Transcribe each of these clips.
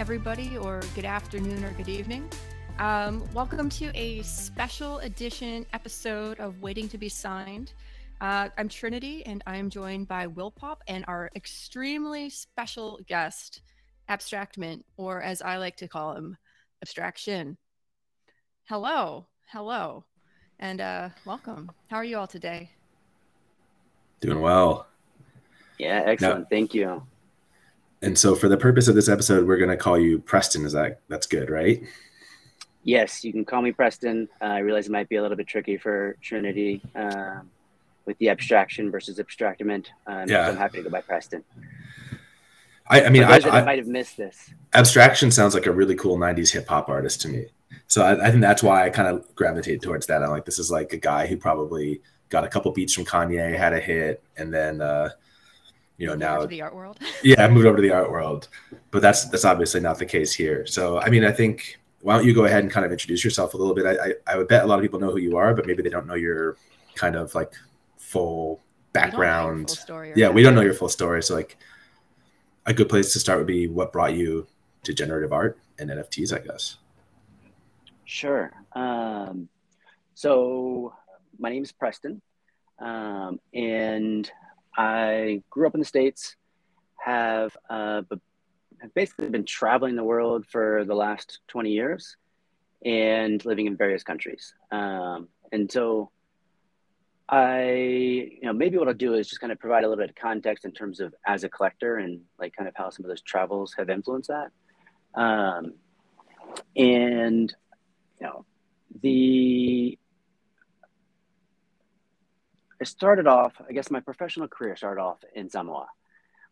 everybody, or good afternoon or good evening. Um, welcome to a special edition episode of Waiting to Be Signed. Uh, I'm Trinity, and I'm joined by WillPOP and our extremely special guest, Abstractment, or as I like to call him, Abstraction. Hello, hello, and uh, welcome. How are you all today? Doing well. Yeah, excellent. Now, Thank you. And so, for the purpose of this episode, we're going to call you Preston. Is that that's good, right? Yes, you can call me Preston. Uh, I realize it might be a little bit tricky for Trinity um, with the abstraction versus abstractment. Um, yeah, so I'm happy to go by Preston. I, I mean, I, I, might have missed this. Abstraction sounds like a really cool '90s hip hop artist to me. So I, I think that's why I kind of gravitated towards that. I'm like, this is like a guy who probably got a couple beats from Kanye, had a hit, and then uh, you know now the art world. yeah, I moved over to the art world, but that's that's obviously not the case here. So I mean, I think why don't you go ahead and kind of introduce yourself a little bit? I, I, I would bet a lot of people know who you are, but maybe they don't know your kind of like full background. Full story yeah, we don't know your full story. So like a good place to start would be what brought you to generative art and NFTs, I guess. Sure. Um, so my name is Preston, um, and I grew up in the States, have, uh, have basically been traveling the world for the last 20 years and living in various countries. Um, and so I, you know, maybe what I'll do is just kind of provide a little bit of context in terms of as a collector and like kind of how some of those travels have influenced that. Um, and, you know, the Started off, I guess my professional career started off in Samoa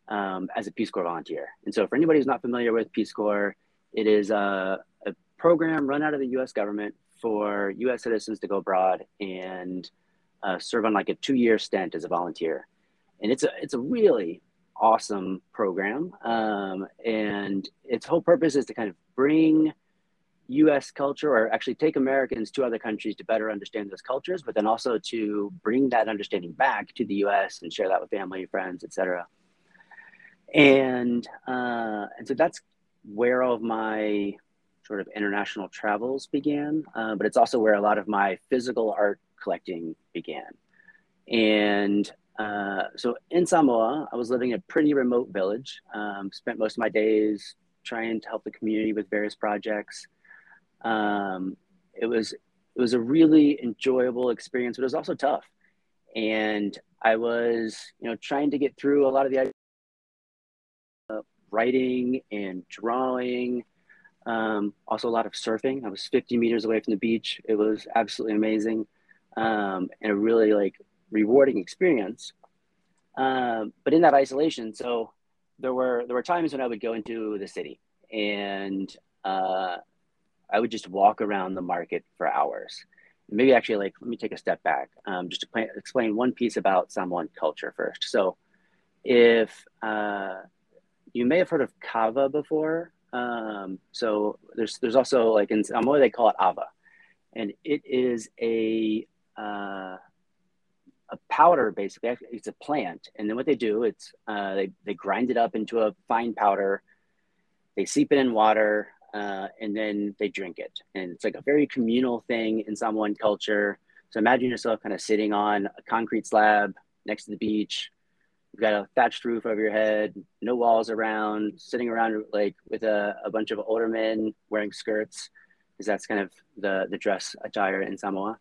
um, as a Peace Corps volunteer. And so, for anybody who's not familiar with Peace Corps, it is a, a program run out of the US government for US citizens to go abroad and uh, serve on like a two year stint as a volunteer. And it's a, it's a really awesome program. Um, and its whole purpose is to kind of bring US culture or actually take Americans to other countries to better understand those cultures, but then also to bring that understanding back to the US and share that with family, friends, etc. And uh, and so that's where all of my sort of international travels began, uh, but it's also where a lot of my physical art collecting began. And uh, so in Samoa, I was living in a pretty remote village. Um, spent most of my days trying to help the community with various projects. Um, it was it was a really enjoyable experience, but it was also tough. And I was, you know, trying to get through a lot of the uh, writing and drawing. Um, also, a lot of surfing. I was 50 meters away from the beach. It was absolutely amazing um, and a really like rewarding experience. Um, but in that isolation, so there were there were times when I would go into the city and uh, I would just walk around the market for hours. Maybe actually, like, let me take a step back um, just to explain one piece about Samoan culture first. So, if uh, you may have heard of kava before, um, so there's there's also like in Samoa they call it ava, and it is a uh, a powder basically. It's a plant, and then what they do, it's uh, they they grind it up into a fine powder. They seep it in water uh, and then they drink it. And it's like a very communal thing in Samoan culture. So imagine yourself kind of sitting on a concrete slab next to the beach. You've got a thatched roof over your head, no walls around, sitting around like with a, a bunch of older men wearing skirts, because that's kind of the, the dress attire in Samoa.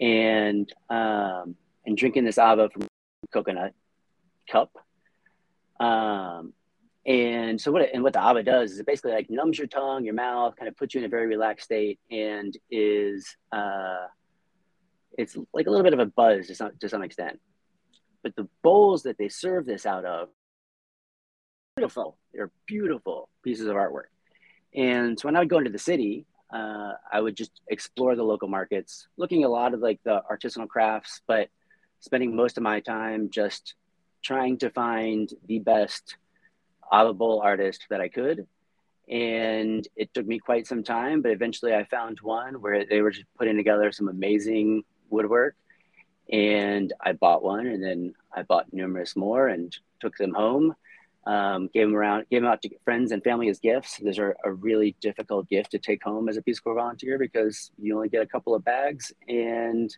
And, um, and drinking this ava from coconut cup. Um, and so what and what the ava does is it basically like numbs your tongue, your mouth, kind of puts you in a very relaxed state, and is uh, it's like a little bit of a buzz to some to some extent. But the bowls that they serve this out of, beautiful. They're beautiful pieces of artwork. And so when I would go into the city, uh, I would just explore the local markets, looking a lot of like the artisanal crafts, but spending most of my time just trying to find the best bowl artist that I could. And it took me quite some time, but eventually I found one where they were just putting together some amazing woodwork. And I bought one and then I bought numerous more and took them home. Um, gave them around, gave them out to friends and family as gifts. Those are a really difficult gift to take home as a Peace Corps volunteer because you only get a couple of bags, and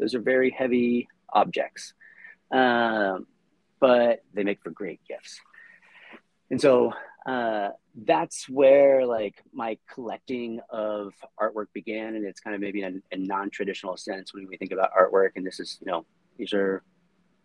those are very heavy objects. Um, but they make for great gifts. And so uh, that's where like my collecting of artwork began, and it's kind of maybe in a, a non-traditional sense when we think about artwork. And this is, you know, these are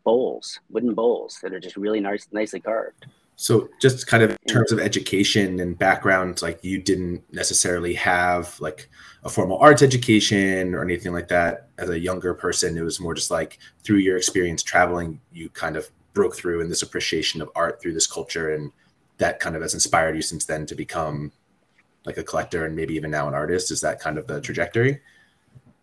bowls, wooden bowls that are just really nice, nicely carved. So, just kind of in terms of education and background, like you didn't necessarily have like a formal arts education or anything like that as a younger person. It was more just like through your experience traveling, you kind of broke through in this appreciation of art through this culture and that kind of has inspired you since then to become like a collector and maybe even now an artist? Is that kind of the trajectory?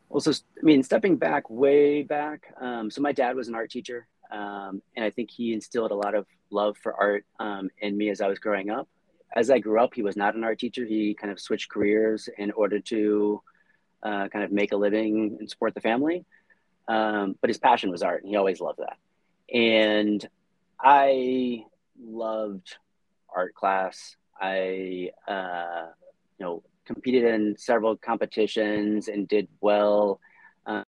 Well so i mean stepping back way back um, so my dad was an art teacher um, and i think he instilled a lot of love for art um, in me as i was growing up. As i grew up he was not an art teacher. He kind of switched careers in order to uh, kind of make a living and support the family. Um, but his passion was art and he always loved that. And i loved art class. I, uh, you know, competed in several competitions and did well. Um,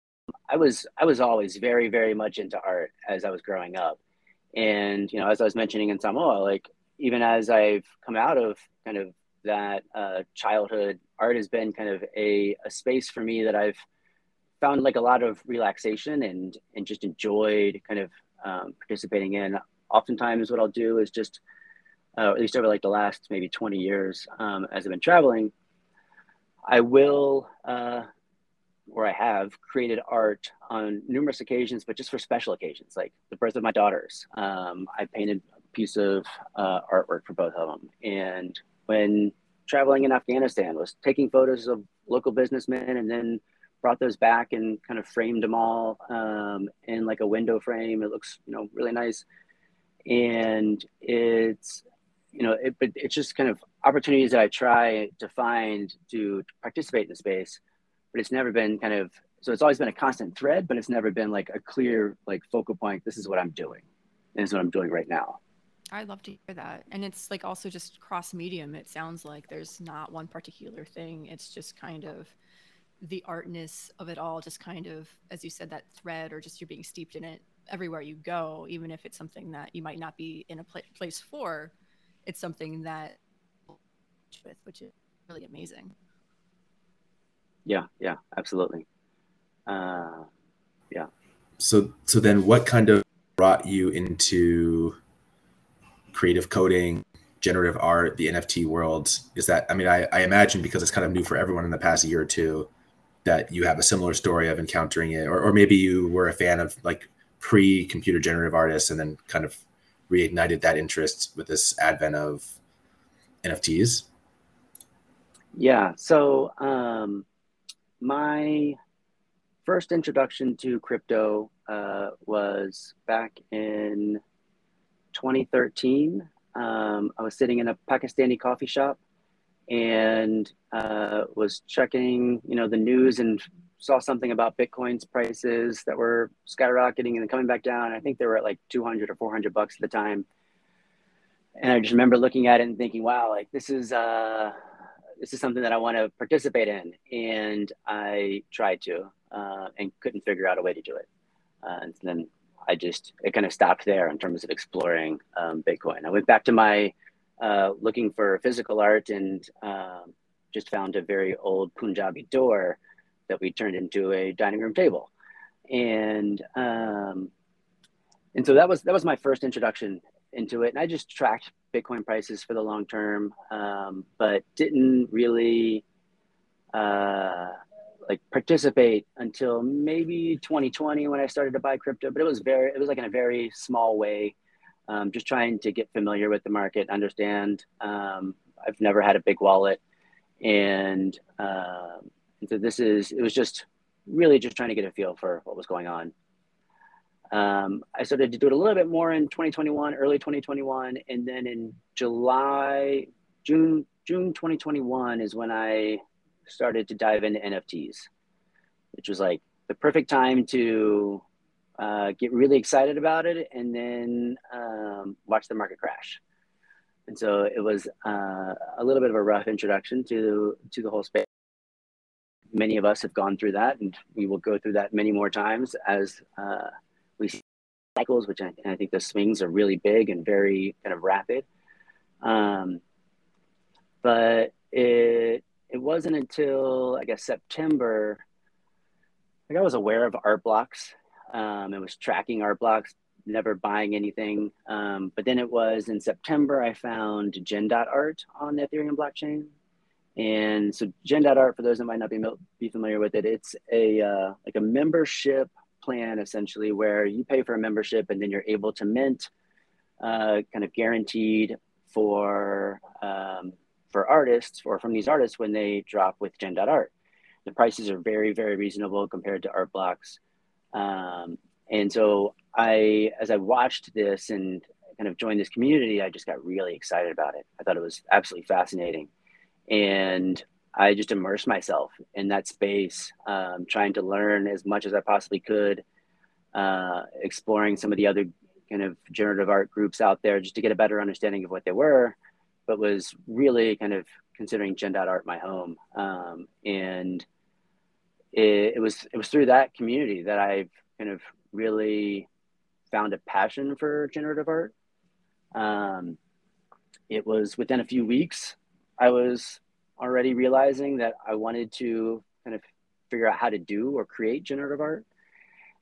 I was I was always very very much into art as I was growing up, and you know, as I was mentioning in Samoa, like even as I've come out of kind of that uh, childhood, art has been kind of a, a space for me that I've found like a lot of relaxation and and just enjoyed kind of um, participating in. Oftentimes, what I'll do is just uh, at least over like the last maybe 20 years um, as I've been traveling, I will, uh, or I have created art on numerous occasions, but just for special occasions, like the birth of my daughters. Um, I painted a piece of uh, artwork for both of them. And when traveling in Afghanistan, was taking photos of local businessmen and then brought those back and kind of framed them all um, in like a window frame. It looks, you know, really nice. And it's you know, it, but it's just kind of opportunities that I try to find to participate in the space, but it's never been kind of, so it's always been a constant thread, but it's never been like a clear, like focal point. This is what I'm doing. And this is what I'm doing right now. I love to hear that. And it's like also just cross medium. It sounds like there's not one particular thing. It's just kind of the artness of it all, just kind of, as you said, that thread or just you're being steeped in it everywhere you go, even if it's something that you might not be in a pl- place for it's something that with which is really amazing. Yeah yeah absolutely. Uh, yeah. So so then what kind of brought you into creative coding generative art the nft world? Is that i mean I, I imagine because it's kind of new for everyone in the past year or two that you have a similar story of encountering it or, or maybe you were a fan of like pre computer generative artists and then kind of reignited that interest with this advent of NFTs? Yeah. So um, my first introduction to crypto uh, was back in 2013. Um, I was sitting in a Pakistani coffee shop and uh, was checking, you know, the news and saw something about Bitcoin's prices that were skyrocketing and then coming back down. I think they were at like 200 or 400 bucks at the time. And I just remember looking at it and thinking, wow, like this is, uh, this is something that I want to participate in. And I tried to, uh, and couldn't figure out a way to do it. Uh, and then I just, it kind of stopped there in terms of exploring um, Bitcoin. I went back to my, uh, looking for physical art and um, just found a very old Punjabi door that we turned into a dining room table, and um, and so that was that was my first introduction into it. And I just tracked Bitcoin prices for the long term, um, but didn't really uh, like participate until maybe 2020 when I started to buy crypto. But it was very it was like in a very small way, um, just trying to get familiar with the market, understand. Um, I've never had a big wallet, and um, and so this is, it was just really just trying to get a feel for what was going on. Um, I started to do it a little bit more in 2021, early 2021. And then in July, June, June 2021 is when I started to dive into NFTs, which was like the perfect time to uh, get really excited about it and then um, watch the market crash. and so it was uh, a little bit of a rough introduction to to the whole space. Many of us have gone through that, and we will go through that many more times as uh, we see cycles, which I, I, think the swings are really big and very kind of rapid. Um, but it it wasn't until I guess September, like I was aware of art blocks um, and was tracking art blocks, never buying anything. Um, but then it was in September I found Gen.art on the Ethereum blockchain. And so Gen.art, for those that might not be, be familiar with it, it's a uh, like a membership plan essentially where you pay for a membership and then you're able to mint uh, kind of guaranteed for um, for artists or from these artists when they drop with Gen.art. The prices are very, very reasonable compared to art blocks. Um, and so I, as I watched this and kind of joined this community, I just got really excited about it. I thought it was absolutely fascinating. And I just immersed myself in that space, um, trying to learn as much as I possibly could, uh, exploring some of the other kind of generative art groups out there just to get a better understanding of what they were but was really kind of considering Gen.art my home. Um, and it, it, was it was through that community that I've kind of really found a passion for generative art. Um, it was within a few weeks I was already realizing that I wanted to kind of figure out how to do or create generative art.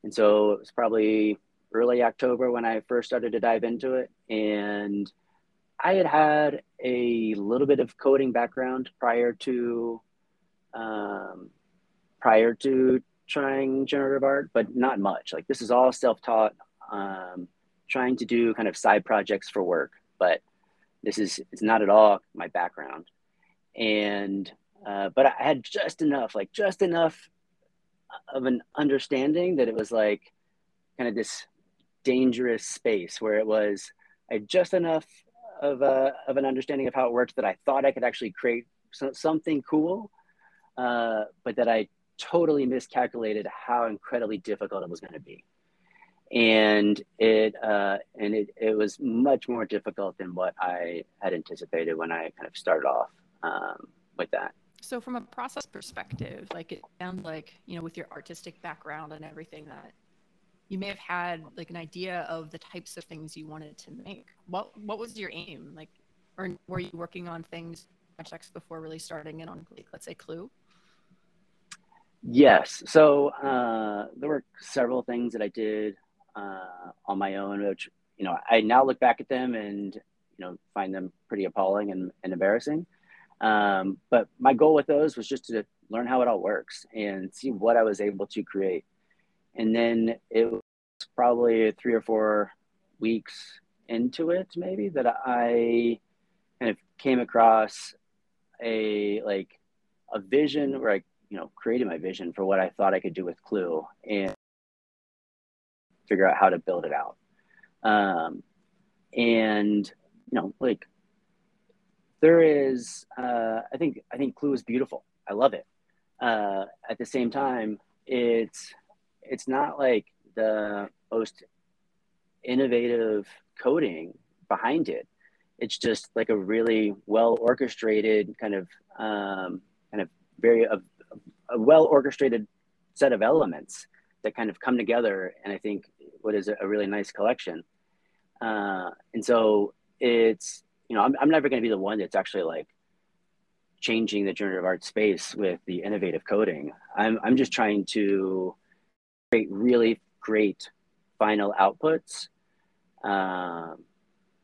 And so it was probably early October when I first started to dive into it. And I had had a little bit of coding background prior to um, prior to trying generative art, but not much. Like this is all self-taught, um, trying to do kind of side projects for work, but this is it's not at all my background. And uh, but I had just enough, like just enough of an understanding that it was like kind of this dangerous space where it was I had just enough of, a, of an understanding of how it worked that I thought I could actually create something cool, uh, but that I totally miscalculated how incredibly difficult it was going to be. And it uh, and it, it was much more difficult than what I had anticipated when I kind of started off um, with that. So, from a process perspective, like it sounds like you know, with your artistic background and everything, that you may have had like an idea of the types of things you wanted to make. What what was your aim? Like, or were you working on things projects before really starting in on let's say Clew? Yes. So uh, there were several things that I did uh, on my own, which you know I now look back at them and you know find them pretty appalling and, and embarrassing. Um, but my goal with those was just to learn how it all works and see what I was able to create. And then it was probably three or four weeks into it, maybe that I kind of came across a like a vision where I, you know, created my vision for what I thought I could do with Clew and figure out how to build it out. Um, and you know, like there is, uh, I think, I think Clew is beautiful. I love it. Uh, at the same time, it's it's not like the most innovative coding behind it. It's just like a really well orchestrated kind of um, kind of very a, a well orchestrated set of elements that kind of come together, and I think what is a really nice collection. Uh, and so it's you know I'm, I'm never going to be the one that's actually like changing the generative art space with the innovative coding. I'm I'm just trying to create really great final outputs um,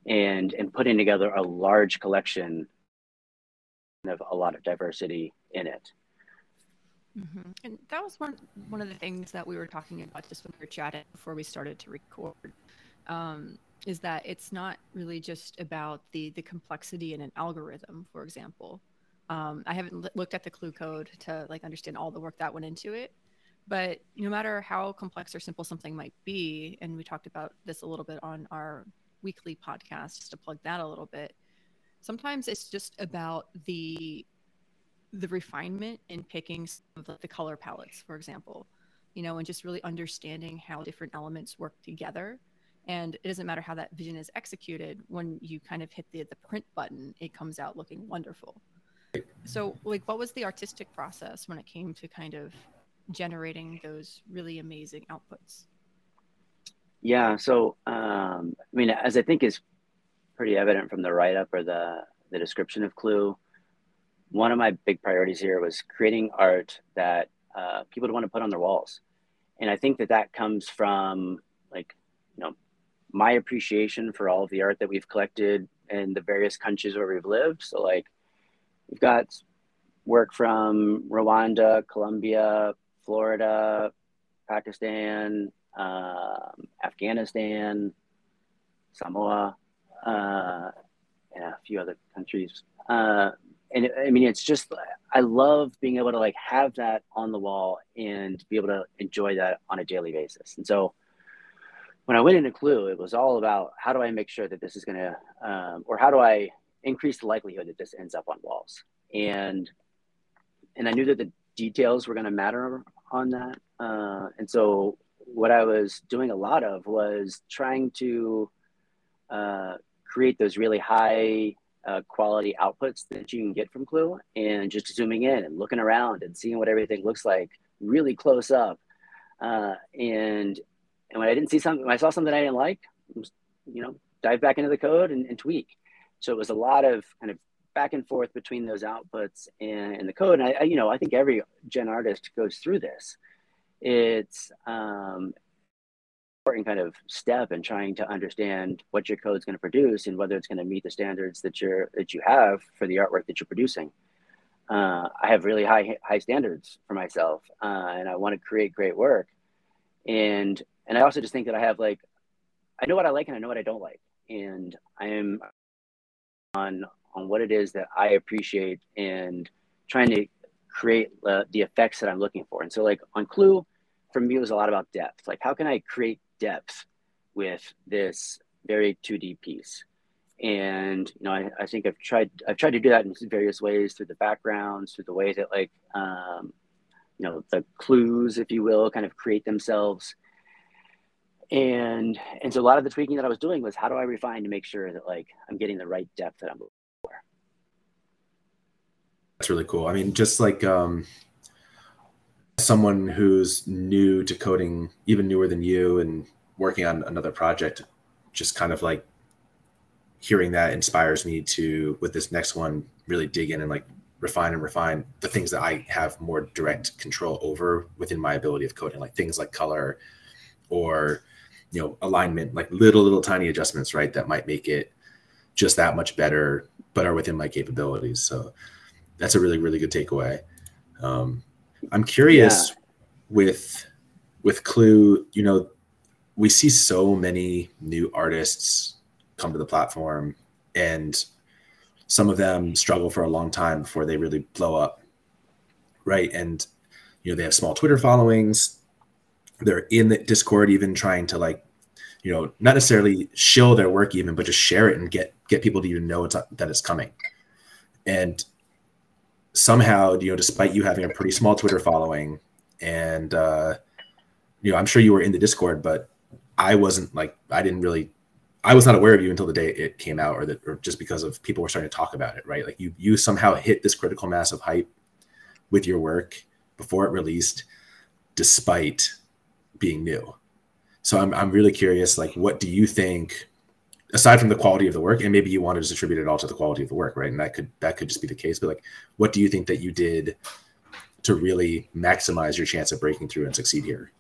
and and putting together a large collection of a lot of diversity in it. Mm-hmm. And that was one one of the things that we were talking about just when we were chatting before we started to record. Um, is that it's not really just about the the complexity in an algorithm, for example. Um, I haven't looked at the clew code to like understand all the work that went into it, but no matter how complex or simple something might be, and we talked about this a little bit on our weekly podcast, just to plug that a little bit, sometimes it's just about the the refinement in picking the, the color palettes, for example, you know, and just really understanding how different elements work together. And it doesn't matter how that vision is executed when you kind of hit the, the print button it comes out looking wonderful. So like what was the artistic process when it came to kind of generating those really amazing outputs? Yeah so um, i mean as i think is pretty evident from the write-up or the the description of clew one of my big priorities here was creating art that uh, people would want to put on their walls. And i think that that comes from like you know my appreciation for all of the art that we've collected in the various countries where we've lived. So like we've got work from rwanda colombia florida pakistan um, afghanistan samoa uh, and a few other countries. Uh, and I mean, it's just I love being able to like have that on the wall and be able to enjoy that on a daily basis. And so when I went into Clew, it was all about how do I make sure that this is going to, um, or how do I increase the likelihood that this ends up on walls. And and I knew that the details were going to matter on that. Uh, and so what I was doing a lot of was trying to uh, create those really high uh, quality outputs that you can get from Clew and just zooming in and looking around and seeing what everything looks like really close up. Uh, and and when I didn't see something, when I saw something I didn't like, you know, dive back into the code and, and tweak. So it was a lot of kind of back and forth between those outputs and, and the code. And I, I, you know, I think every gen artist goes through this. It's um, important kind of step in trying to understand what your code is going to produce and whether it's going to meet the standards that you're that you have for the artwork that you're producing. Uh, I have really high high standards for myself, uh, and I want to create great work. And and I also just think that I have like I know what I like and I know what I don't like, and I am on on what it is that I appreciate and trying to create uh, the effects that I'm looking for. And so like on Clew, for me, it was a lot about depth. Like how can I create depth with this very 2D piece. And you know, I, I think I've tried I've tried to do that in various ways through the backgrounds, through the way that like um, you know the clues, if you will, kind of create themselves. And and so a lot of the tweaking that I was doing was how do I refine to make sure that like I'm getting the right depth that I'm looking for. That's really cool. I mean, just like um, someone who's new to coding, even newer than you, and working on another project, just kind of like hearing that inspires me to, with this next one, really dig in and like refine and refine the things that I have more direct control over within my ability of coding, like things like color or you know alignment, like little little tiny adjustments, right? That might make it just that much better, but are within my capabilities. So that's a really really good takeaway. Um, I'm curious yeah. with with Clew, you know, we see so many new artists come to the platform and some of them struggle for a long time before they really blow up. Right? And you know, they have small Twitter followings. They're in the Discord even trying to like you know, not necessarily show their work even, but just share it and get get people to even know it's that it's coming. And somehow, you know, despite you having a pretty small Twitter following, and uh, you know, I'm sure you were in the Discord, but I wasn't like I didn't really I was not aware of you until the day it came out, or that, or just because of people were starting to talk about it, right? Like you, you somehow hit this critical mass of hype with your work before it released, despite being new. So I'm, I'm really curious, like, what do you think aside from the quality of the work and maybe you wanted to attribute it all to the quality of the work right? And that could that could just be the case but like what do you think that you did to really maximize your chance of breaking through and succeed here?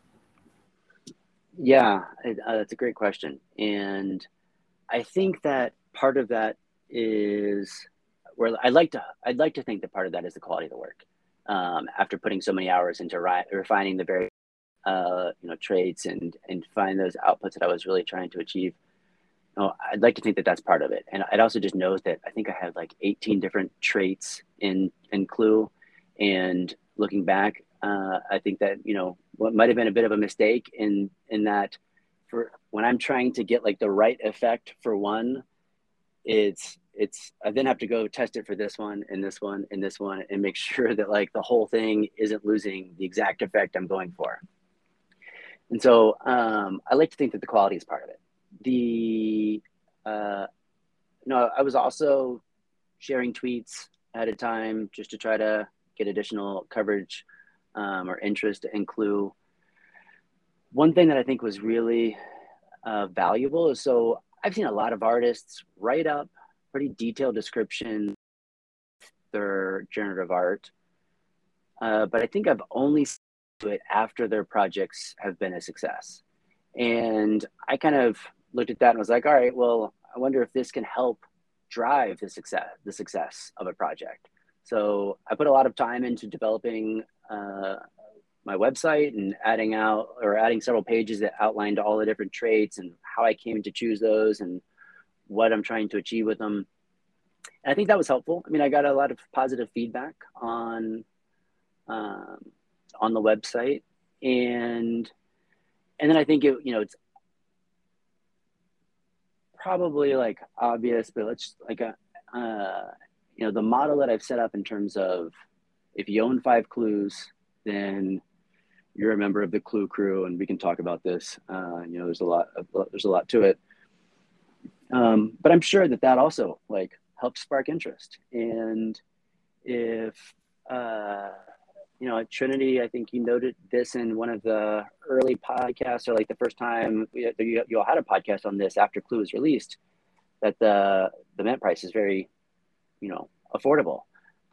Yeah uh, that's a great question and i think that part of that is where i'd like to i'd like to think that part of that is the quality of the work um, after putting so many hours into ri- refining the very uh, you know traits and and find those outputs that i was really trying to achieve know, I'd like to think that that's part of it. And I'd also just knows that I think I had like 18 different traits in in Clew. And looking back, uh, I think that you know what might have been a bit of a mistake in in that for when I'm trying to get like the right effect for one, it's it's I then have to go test it for this one and this one and this one and make sure that like the whole thing isn't losing the exact effect I'm going for. And so um, I like to think that the quality is part of it the uh, no, I was also sharing tweets at a time just to try to get additional coverage um, or interest in Clew. One thing that I think was really uh, valuable is so I've seen a lot of artists write up pretty detailed description their generative art, uh, but I think I've only seen it after their projects have been a success. And I kind of looked at that and was like, all right, well, I wonder if this can help drive the success the success of a project. So I put a lot of time into developing uh, my website and adding out or adding several pages that outlined all the different traits and how I came to choose those and what I'm trying to achieve with them. And I think that was helpful. I mean, I got a lot of positive feedback on um, on the website, and and then I think it, you know, it's probably like obvious, but let's like a, uh, you know, the model that I've set up in terms of if you own five clews, then you're a member of the Clew crew, and we can talk about this. Uh, you know, there's a lot, of, there's a lot to it. Um, but I'm sure that that also like helps spark interest. And if uh, you know, at Trinity, I think you noted this in one of the early podcasts, or like the first time you, you all had a podcast on this after Clew was released, that the the mint price is very, you know, affordable,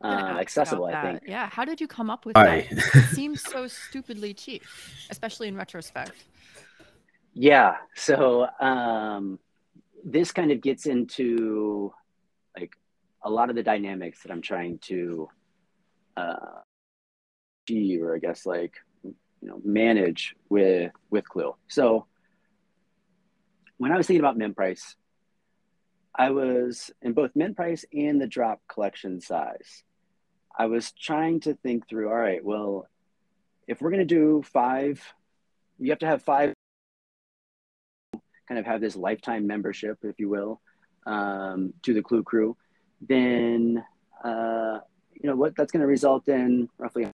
uh, accessible. I think. Yeah. How did you come up with that? it seems so stupidly cheap, especially in retrospect. Yeah. So um, this kind of gets into like a lot of the dynamics that I'm trying to uh, achieve, or I guess like you know manage with with Clew. So when I was thinking about mint price, I was in both mint price and the drop collection size. I was trying to think through. All right, well, if we're going to do five, you have to have five. Kind of have this lifetime membership, if you will, um, to the Clew Crew. Then, uh, you know what? That's going to result in roughly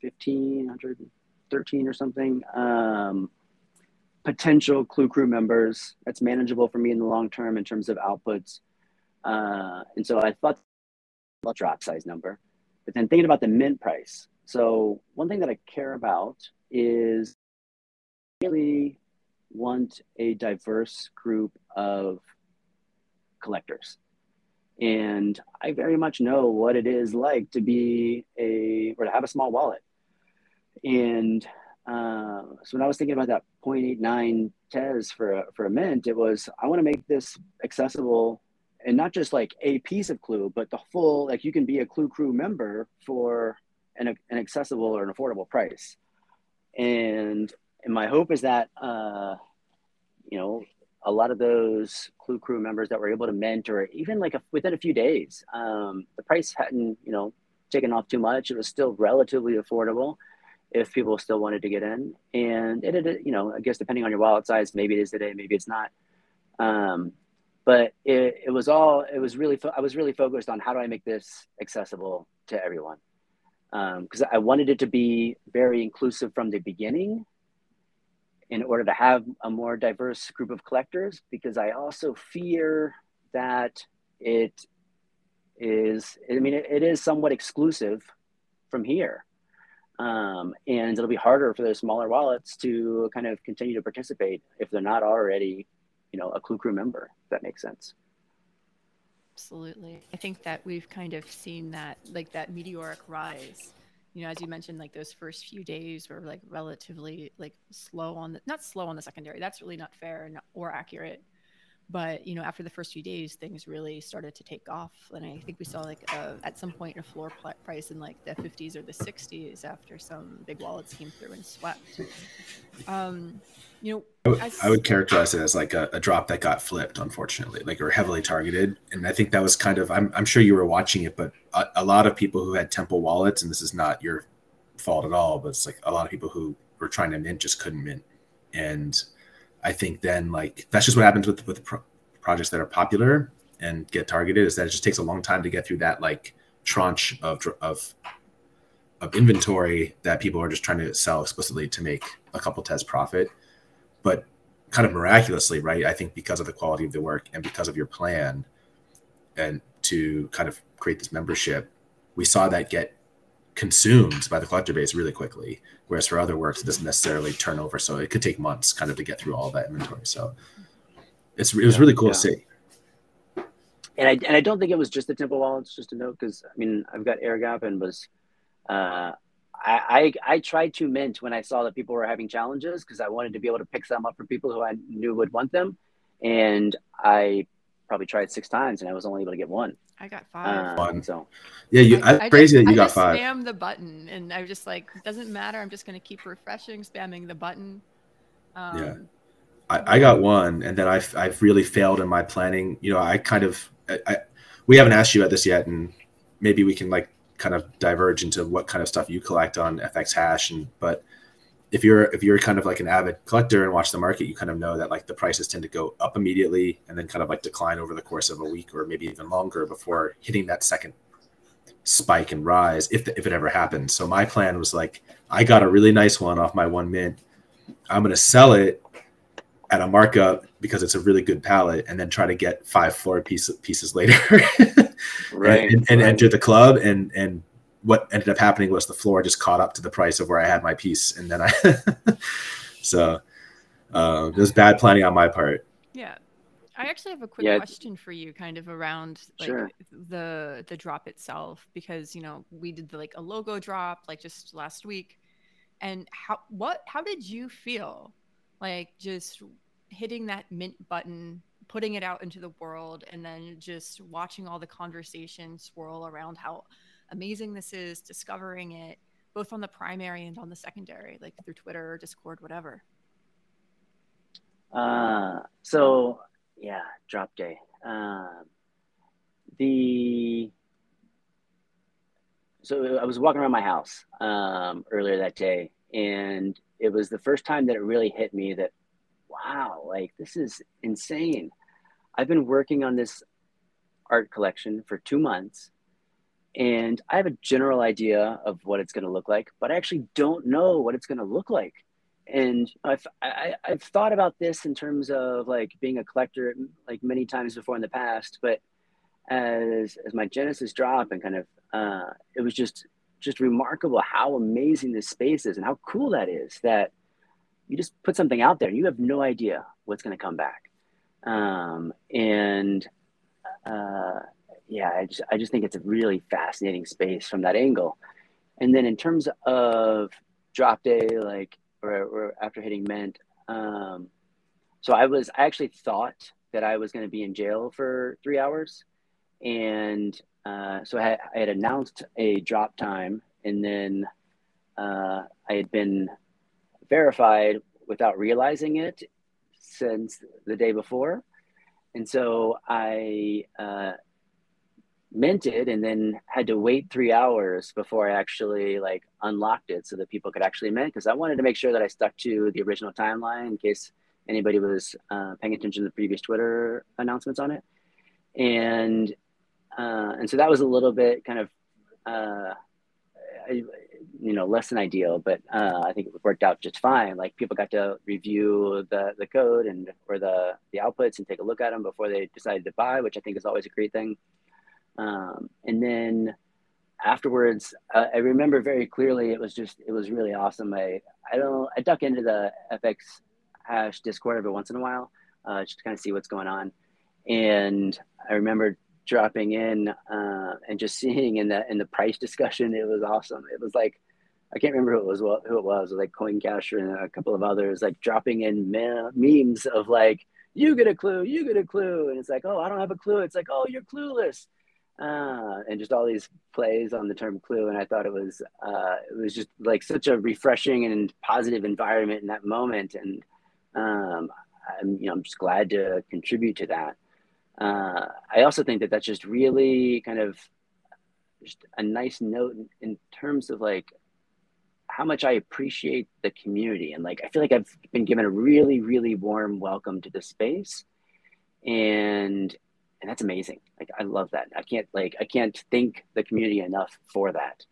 15, 113 or something. Um, potential Clew Crew members. That's manageable for me in the long term in terms of outputs. Uh, and so I thought about drop size number, but then thinking about the mint price. So one thing that I care about is really want a diverse group of collectors. And I very much know what it is like to be a or to have a small wallet. And uh, so when I was thinking about that 0.89 tez for a, for a mint, it was I want to make this accessible and not just like a piece of Clew, but the full like you can be a Clew Crew member for an, an accessible or an affordable price. And and my hope is that uh, you know a lot of those Clew Crew members that were able to mentor, even like a, within a few days, um, the price hadn't, you know, taken off too much. It was still relatively affordable if people still wanted to get in. And it, it you know, I guess depending on your wallet size, maybe it is today, maybe it's not. Um, but it, it was all, it was really, I was really focused on how do I make this accessible to everyone? Because um, I wanted it to be very inclusive from the beginning in order to have a more diverse group of collectors because I also fear that it is, I mean, it, it is somewhat exclusive from here. Um, and it'll be harder for those smaller wallets to kind of continue to participate if they're not already, you know, a Clew Crew member, if that makes sense. Absolutely. I think that we've kind of seen that, like that meteoric rise you know, as you mentioned, like those first few days were like relatively like slow on the not slow on the secondary. That's really not fair and or accurate. But you know, after the first few days, things really started to take off, and I think we saw like a, at some point a floor price in like the 50s or the 60s after some big wallets came through and swept. Um, you know, I would, I would characterize it as like a, a, drop that got flipped, unfortunately, like or heavily targeted. And I think that was kind of, I'm, I'm sure you were watching it, but a, a, lot of people who had Temple wallets, and this is not your fault at all, but it's like a lot of people who were trying to mint just couldn't mint. And I think then like that's just what happens with with pro- projects that are popular and get targeted is that it just takes a long time to get through that like tranche of of of inventory that people are just trying to sell explicitly to make a couple tez profit but kind of miraculously, right? I think because of the quality of the work and because of your plan, and to kind of create this membership, we saw that get consumed by the collector base really quickly. Whereas for other works, it doesn't necessarily turn over, so it could take months kind of to get through all that inventory. So it's it was really cool yeah. to see. And I and I don't think it was just the temple wallets, just a note, because I mean I've got air gap and was uh, I, I, I tried to mint when I saw that people were having challenges because I wanted to be able to pick some up for people who I knew would want them, and I probably tried six times and I was only able to get one. I got five. Uh, so yeah, you, I, I crazy just, that you I got five. Spam the button, and I was just like, doesn't matter. I'm just gonna keep refreshing, spamming the button. Um, yeah, I, I got one, and then I've I've really failed in my planning. You know, I kind of I, I we haven't asked you about this yet, and maybe we can like kind of diverge into what kind of stuff you collect on fxhash, and but if you're if you're kind of like an avid collector and watch the market, you kind of know that like the prices tend to go up immediately and then kind of like decline over the course of a week or maybe even longer before hitting that second spike and rise if the, if it ever happens. So my plan was like I got a really nice one off my one mint. I'm going to sell it at a markup because it's a really good palette, and then try to get five floor pieces pieces later right, and, and, and right. enter the club and and what ended up happening was the floor just caught up to the price of where I had my piece, and then I so uh, it was bad planning on my part. Yeah, I actually have a quick yeah. question for you, kind of around like sure. the the drop itself, because you know we did the, like a logo drop like just last week, and how what how did you feel like just hitting that mint button putting it out into the world and then just watching all the conversation swirl around how amazing this is, discovering it both on the primary and on the secondary, like through Twitter, Discord, whatever? Uh, so yeah, drop day. Um, the so I was walking around my house um, earlier that day, and it was the first time that it really hit me that, wow, like this is insane. I've been working on this art collection for two months, and I have a general idea of what it's going to look like, but I actually don't know what it's going to look like. And I've I, have i have thought about this in terms of like being a collector like many times before in the past, but as as my Genesis drop and kind of uh, it was just just remarkable how amazing this space is and how cool that is that you just put something out there and you have no idea what's going to come back. Um, and uh, yeah, I just, I just think it's a really fascinating space from that angle. And then in terms of drop day, like, or, or after hitting Mint, um, so I was, I actually thought that I was going to be in jail for three hours. And uh, so I had, I had, announced a drop time and then uh, I had been verified without realizing it since the day before. And so I uh, minted and then had to wait three hours before I actually like unlocked it so that people could actually mint because I wanted to make sure that I stuck to the original timeline in case anybody was uh, paying attention to the previous Twitter announcements on it. And uh, and so that was a little bit kind of uh, you know less than ideal, but uh, I think it worked out just fine. Like people got to review the the code and or the the outputs and take a look at them before they decided to buy, which I think is always a great thing. Um, and then afterwards, uh, I remember very clearly it was just, it was really awesome. I, I don't, I duck into the FX hash Discord every once in a while uh, just to kind of see what's going on. And I remember dropping in uh, and just seeing in the in the price discussion, it was awesome. It was like I can't remember who it was. Who it was? Was like CoinCasher and a couple of others, like dropping in me- memes of like, "You get a clue, you get a clue," and it's like, "Oh, I don't have a clue." It's like, "Oh, you're clueless." Uh, and just all these plays on the term clue. And I thought it was uh, it was just like such a refreshing and positive environment in that moment. And um, I'm you know I'm just glad to contribute to that. Uh, I also think that that's just really kind of just a nice note in, in terms of like how much I appreciate the community and like I feel like I've been given a really really warm welcome to the space and and that's amazing. Like I love that. I can't like I can't thank the community enough for that.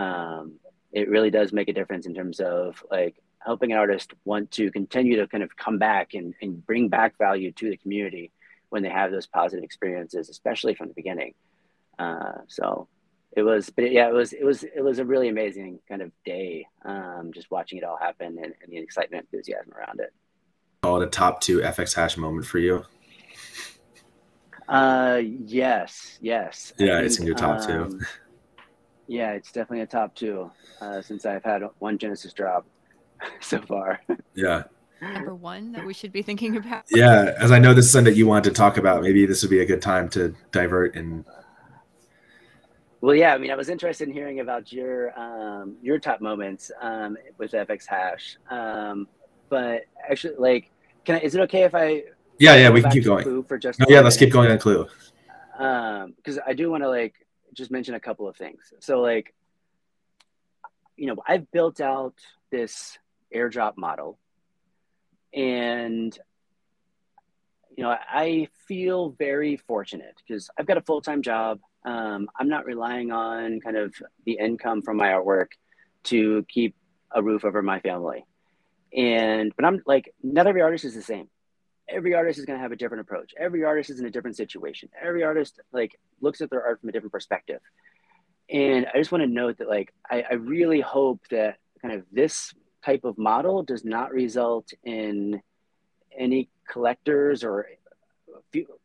Um, it really does make a difference in terms of like helping an artist want to continue to kind of come back and, and bring back value to the community when they have those positive experiences, especially from the beginning. Uh, so it was, but yeah, it was, it was, it was a really amazing kind of day, um, just watching it all happen and, and the excitement, enthusiasm around it. Call it a top two FX hash moment for you. Uh, yes, yes. Yeah, think, it's in your top um, two. yeah, it's definitely a top two uh, since I've had one Genesis drop so far. Yeah. Number one that we should be thinking about. Yeah, as I know this is something that you wanted to talk about, maybe this would be a good time to divert and. Well, yeah, I mean, I was interested in hearing about your um, your top moments um, with FX Hash, um, but actually, like, can I, is it okay if I yeah, yeah, we can keep going. For just no, yeah, let's keep going on Clew. Um, because I do want to like just mention a couple of things. So like, you know, I've built out this airdrop model, and you know, I feel very fortunate because I've got a full time job. Um, I'm not relying on kind of the income from my artwork to keep a roof over my family. And but I'm like, not every artist is the same every artist is going to have a different approach. Every artist is in a different situation. Every artist like looks at their art from a different perspective. And I just want to note that like I, I really hope that kind of this type of model does not result in any collectors or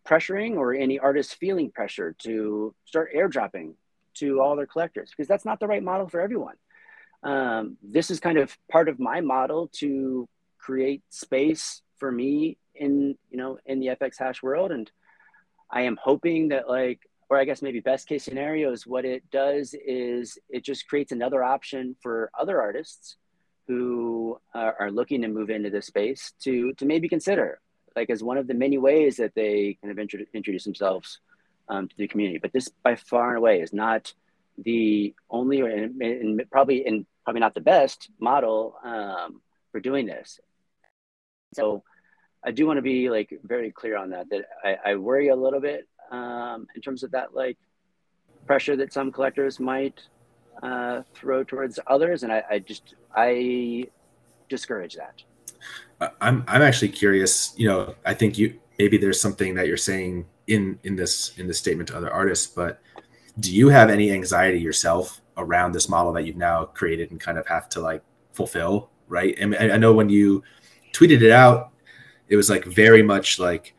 pressuring or any artists feeling pressure to start airdropping to all their collectors because that's not the right model for everyone. Um, this is kind of part of my model to create space for me in you know in the FX hash world, and I am hoping that like or I guess maybe best case scenario is what it does is it just creates another option for other artists who are, are looking to move into this space to to maybe consider like as one of the many ways that they kind of introduce, introduce themselves um, to the community. But this by far and away is not the only and, and probably and probably not the best model um, for doing this. So I do want to be like very clear on that. That I, I worry a little bit um, in terms of that like pressure that some collectors might uh, throw towards others, and I, I just I discourage that. I'm I'm actually curious. You know, I think you maybe there's something that you're saying in in this in this statement to other artists, but do you have any anxiety yourself around this model that you've now created and kind of have to like fulfill? Right. And I know when you tweeted it out, it was like very much like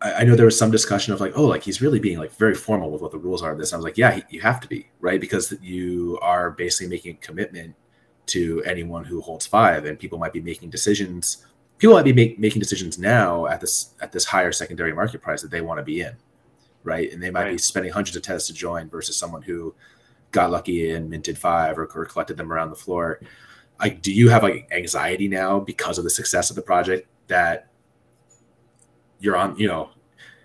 I, I know there was some discussion of like, oh, like he's really being like very formal with what the rules are of this. And I was like, yeah, he, you have to be right because you are basically making a commitment to anyone who holds five, and people might be making decisions. People might be make, making decisions now at this at this higher secondary market price that they want to be in, right? And they might right. be spending hundreds of tez to join versus someone who got lucky and minted five or, or collected them around the floor like do you have like anxiety now because of the success of the project that you're on you know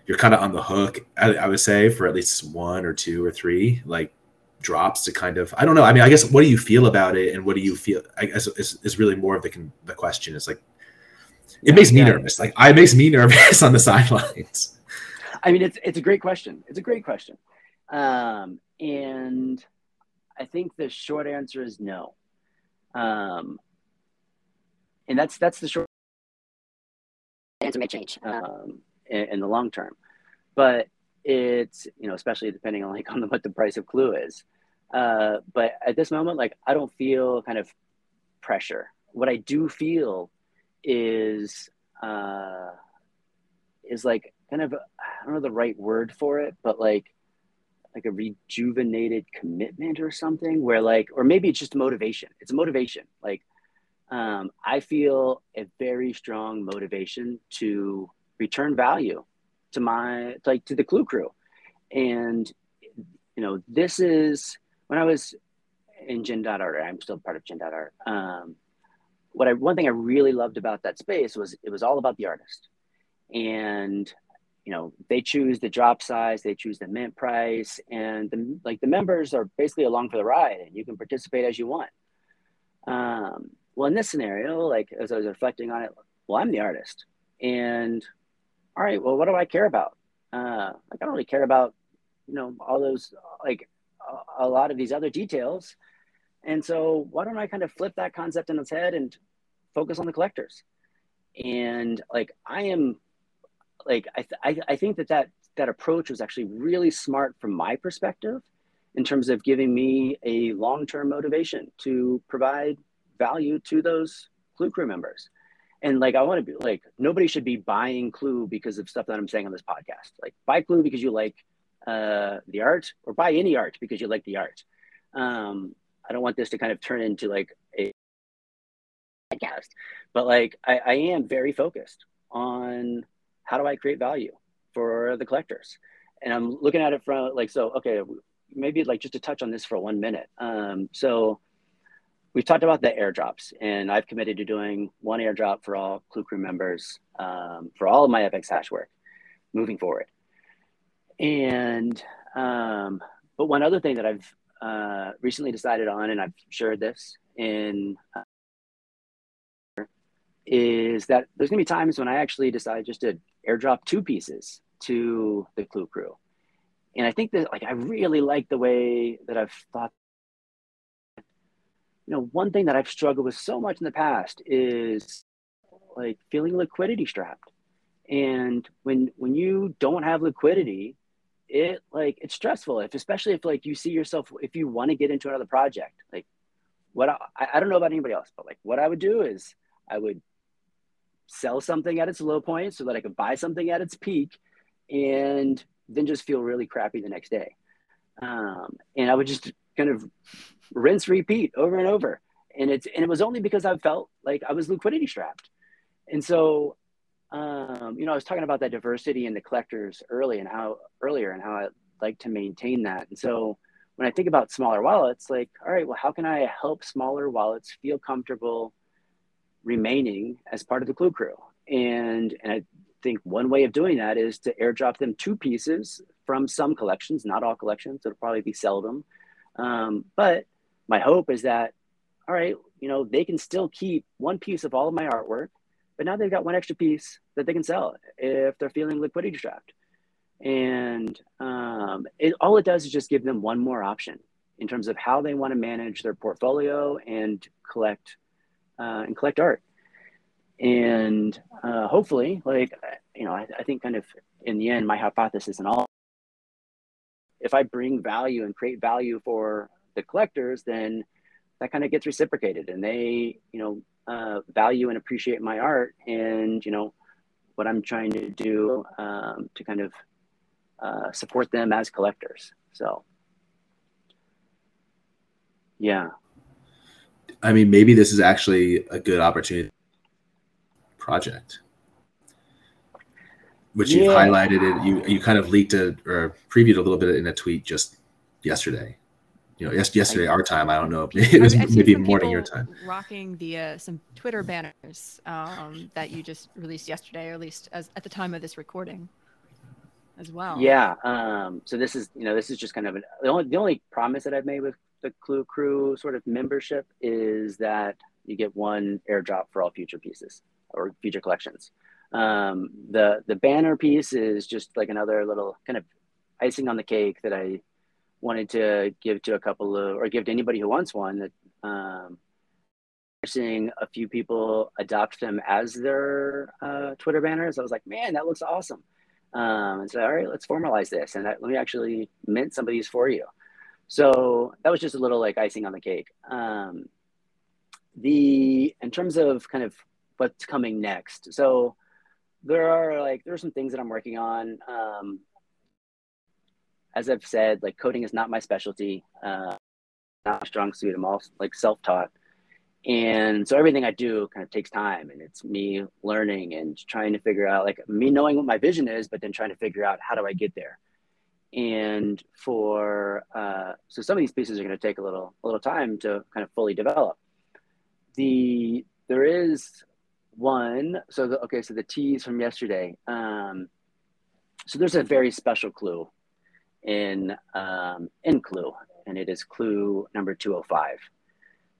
you're kind of on the hook I, I, would say for at least one or two or three like drops to kind of i don't know i mean i guess what do you feel about it and what do you feel i guess is, is really more of the the question is like it yeah, makes me yeah. nervous like i makes me nervous on the sidelines i mean it's it's a great question it's a great question um and i think the short answer is no um, and that's that's the short answer may change um, in, in, the long term, but it's you know especially depending on like on what the price of Clew is. Uh, but at this moment, like I don't feel kind of pressure. What I do feel is uh, is like kind of I don't know the right word for it, but like like a rejuvenated commitment or something where like or maybe it's just motivation. It's a motivation. Like um, i feel a very strong motivation to return value to my like to the clew crew. And you know this is when i was in Gen Art i'm still part of Gen Art um, what i one thing i really loved about that space was it was all about the artist. And you know they choose the drop size they choose the mint price and the, like the members are basically along for the ride and you can participate as you want um, well in this scenario like as i was reflecting on it well i'm the artist and all right well what do i care about uh, like i don't really care about you know all those like a, a lot of these other details And so why don't I kind of flip that concept in its head and focus on the collectors? And like I am, like I th- I, I think that that that approach was actually really smart from my perspective, in terms of giving me a long term motivation to provide value to those Clew crew members. And like I want to be like nobody should be buying Clew because of stuff that I'm saying on this podcast. Like buy Clew because you like uh, the art, or buy any art because you like the art. Um, I don't want this to kind of turn into like a podcast, but like I, I am very focused on how do I create value for the collectors, and I'm looking at it from like so. Okay, maybe like just to touch on this for one minute. Um, so we've talked about the airdrops, and I've committed to doing one airdrop for all Clew Crew members um, for all of my FX hash work moving forward. And um, but one other thing that I've uh, recently decided on, and I've shared this in, is that there's gonna be times when I actually decide just to airdrop two pieces to the Clew crew, and I think that like I really like the way that I've thought. You know, one thing that I've struggled with so much in the past is like feeling liquidity strapped, and when when you don't have liquidity it like it's stressful if especially if like you see yourself if you want to get into another project like what I, I don't know about anybody else but like what i would do is i would sell something at its low point so that i could buy something at its peak and then just feel really crappy the next day. Um, and i would just kind of rinse repeat over and over. And it's and it was only because i felt like i was liquidity strapped. And so um, you know, I was talking about that diversity in the collectors early and how earlier and how I like to maintain that. And so when I think about smaller wallets, like, all right, well, how can I help smaller wallets feel comfortable remaining as part of the Clew crew? And and I think one way of doing that is to airdrop them two pieces from some collections, not all collections. It'll probably be seldom. Um, but my hope is that, all right, you know, they can still keep one piece of all of my artwork but now they've got one extra piece that they can sell if they're feeling liquidity strapped. And um, it, all it does is just give them one more option in terms of how they want to manage their portfolio and collect uh, and collect art. And uh, hopefully, like you know, I, I think kind of in the end, my hypothesis and all, if I bring value and create value for the collectors, then that kind of gets reciprocated, and they, you know, uh, value and appreciate my art and you know what i'm trying to do um, to kind of uh, support them as collectors so yeah i mean maybe this is actually a good opportunity project which yeah. you've highlighted it you you kind of leaked it or previewed a little bit in a tweet just yesterday you know, yes, yesterday our time. I don't know. It was maybe morning your time. Rocking the uh, some Twitter banners um, that you just released yesterday, or at least as at the time of this recording, as well. Yeah. Um, so this is you know this is just kind of an, the only the only promise that I've made with the Clew Crew sort of membership is that you get one airdrop for all future pieces or future collections. Um, the the banner piece is just like another little kind of icing on the cake that I wanted to give to a couple of, or give to anybody who wants one that um, seeing a few people adopt them as their uh, Twitter banners. I was like, man, that looks awesome. Um, and so, all right, let's formalize this. And let me actually mint some of these for you. So that was just a little like icing on the cake. Um, the, in terms of kind of what's coming next. So there are like, there are some things that I'm working on. Um, as I've said, like coding is not my specialty, uh, not a strong suit. I'm all like self-taught, and so everything I do kind of takes time, and it's me learning and trying to figure out, like me knowing what my vision is, but then trying to figure out how do I get there. And for uh, so some of these pieces are going to take a little a little time to kind of fully develop. The there is one. So the, okay, so the tease from yesterday. Um, so there's a very special clew in um, in Clew, and it is Clew number 205.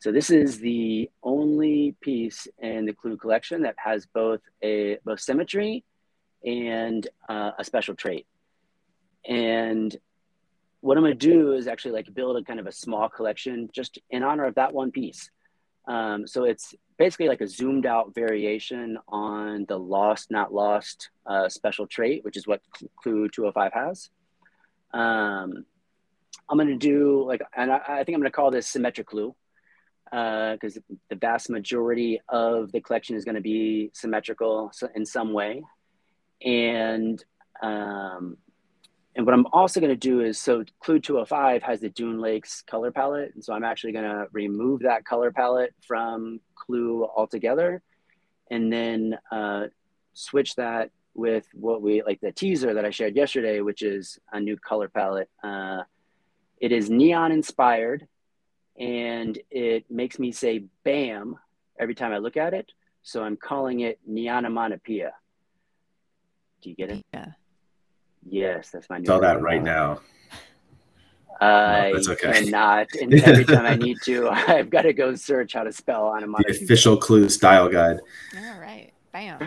So this is the only piece in the Clew collection that has both a both symmetry and uh, a special trait. And what I'm going to do is actually like build a kind of a small collection just in honor of that one piece. Um, so it's basically like a zoomed out variation on the lost, not lost uh, special trait, which is what Clew 205 has. Um, I'm going to do like, and I, I think I'm going to call this symmetric Clew because uh, the vast majority of the collection is going to be symmetrical in some way. And um, and what I'm also going to do is, so Clew 205 has the Dune Lakes color palette. And so I'm actually going to remove that color palette from Clew altogether and then uh, switch that with what we, like the teaser that I shared yesterday, which is a new color palette. Uh, it is neon inspired and it makes me say bam every time I look at it. So I'm calling it Neonomatopoeia. Do you get it? Yeah. Yes, that's my new. Tell that right now. I no, that's okay. cannot, and every time I need to, I've got to go search how to spell onomatopoeia. The official Clew style guide. All right, bam.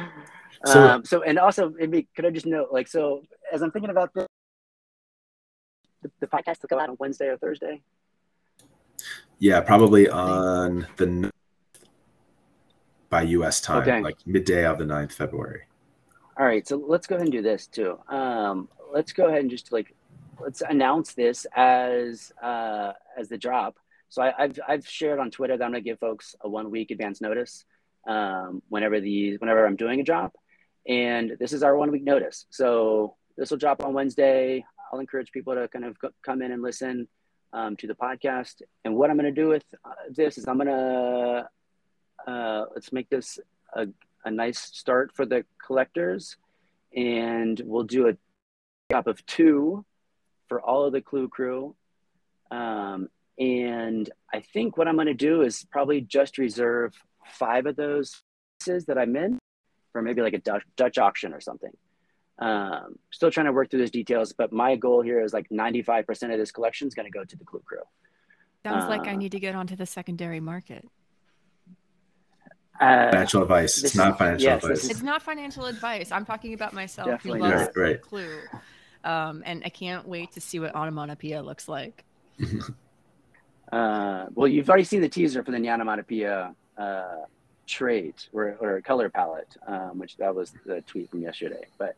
So, um, so and also, maybe could I just note, like, so as I'm thinking about this, the, the podcast will go out on Wednesday or Thursday. Yeah, probably on the by U.S. time, okay. like midday of the 9th February. All right, so let's go ahead and do this too. Um, let's go ahead and just like let's announce this as uh, as the drop. So I, have I've shared on Twitter that I'm gonna give folks a one week advance notice um, whenever the whenever I'm doing a drop, and this is our one week notice. So this will drop on Wednesday. I'll encourage people to kind of come in and listen um, to the podcast. And what I'm gonna do with uh, this is I'm gonna uh, let's make this a a nice start for the collectors. And we'll do a drop of two for all of the Clew crew. Um, and I think what I'm going to do is probably just reserve five of those that I'm in for maybe like a Dutch, Dutch auction or something. Um, still trying to work through those details, but my goal here is like 95% of this collection is going to go to the Clew crew. Sounds uh, like I uh, need to get onto the secondary market. Uh, financial advice. It's not financial yes, advice. It's not financial advice. I'm talking about myself Definitely who loves right, right. Clew. Um, and I can't wait to see what onomatopoeia looks like. uh, well, you've already seen the teaser for the onomatopoeia uh, trait or, or color palette, um, which that was the tweet from yesterday. But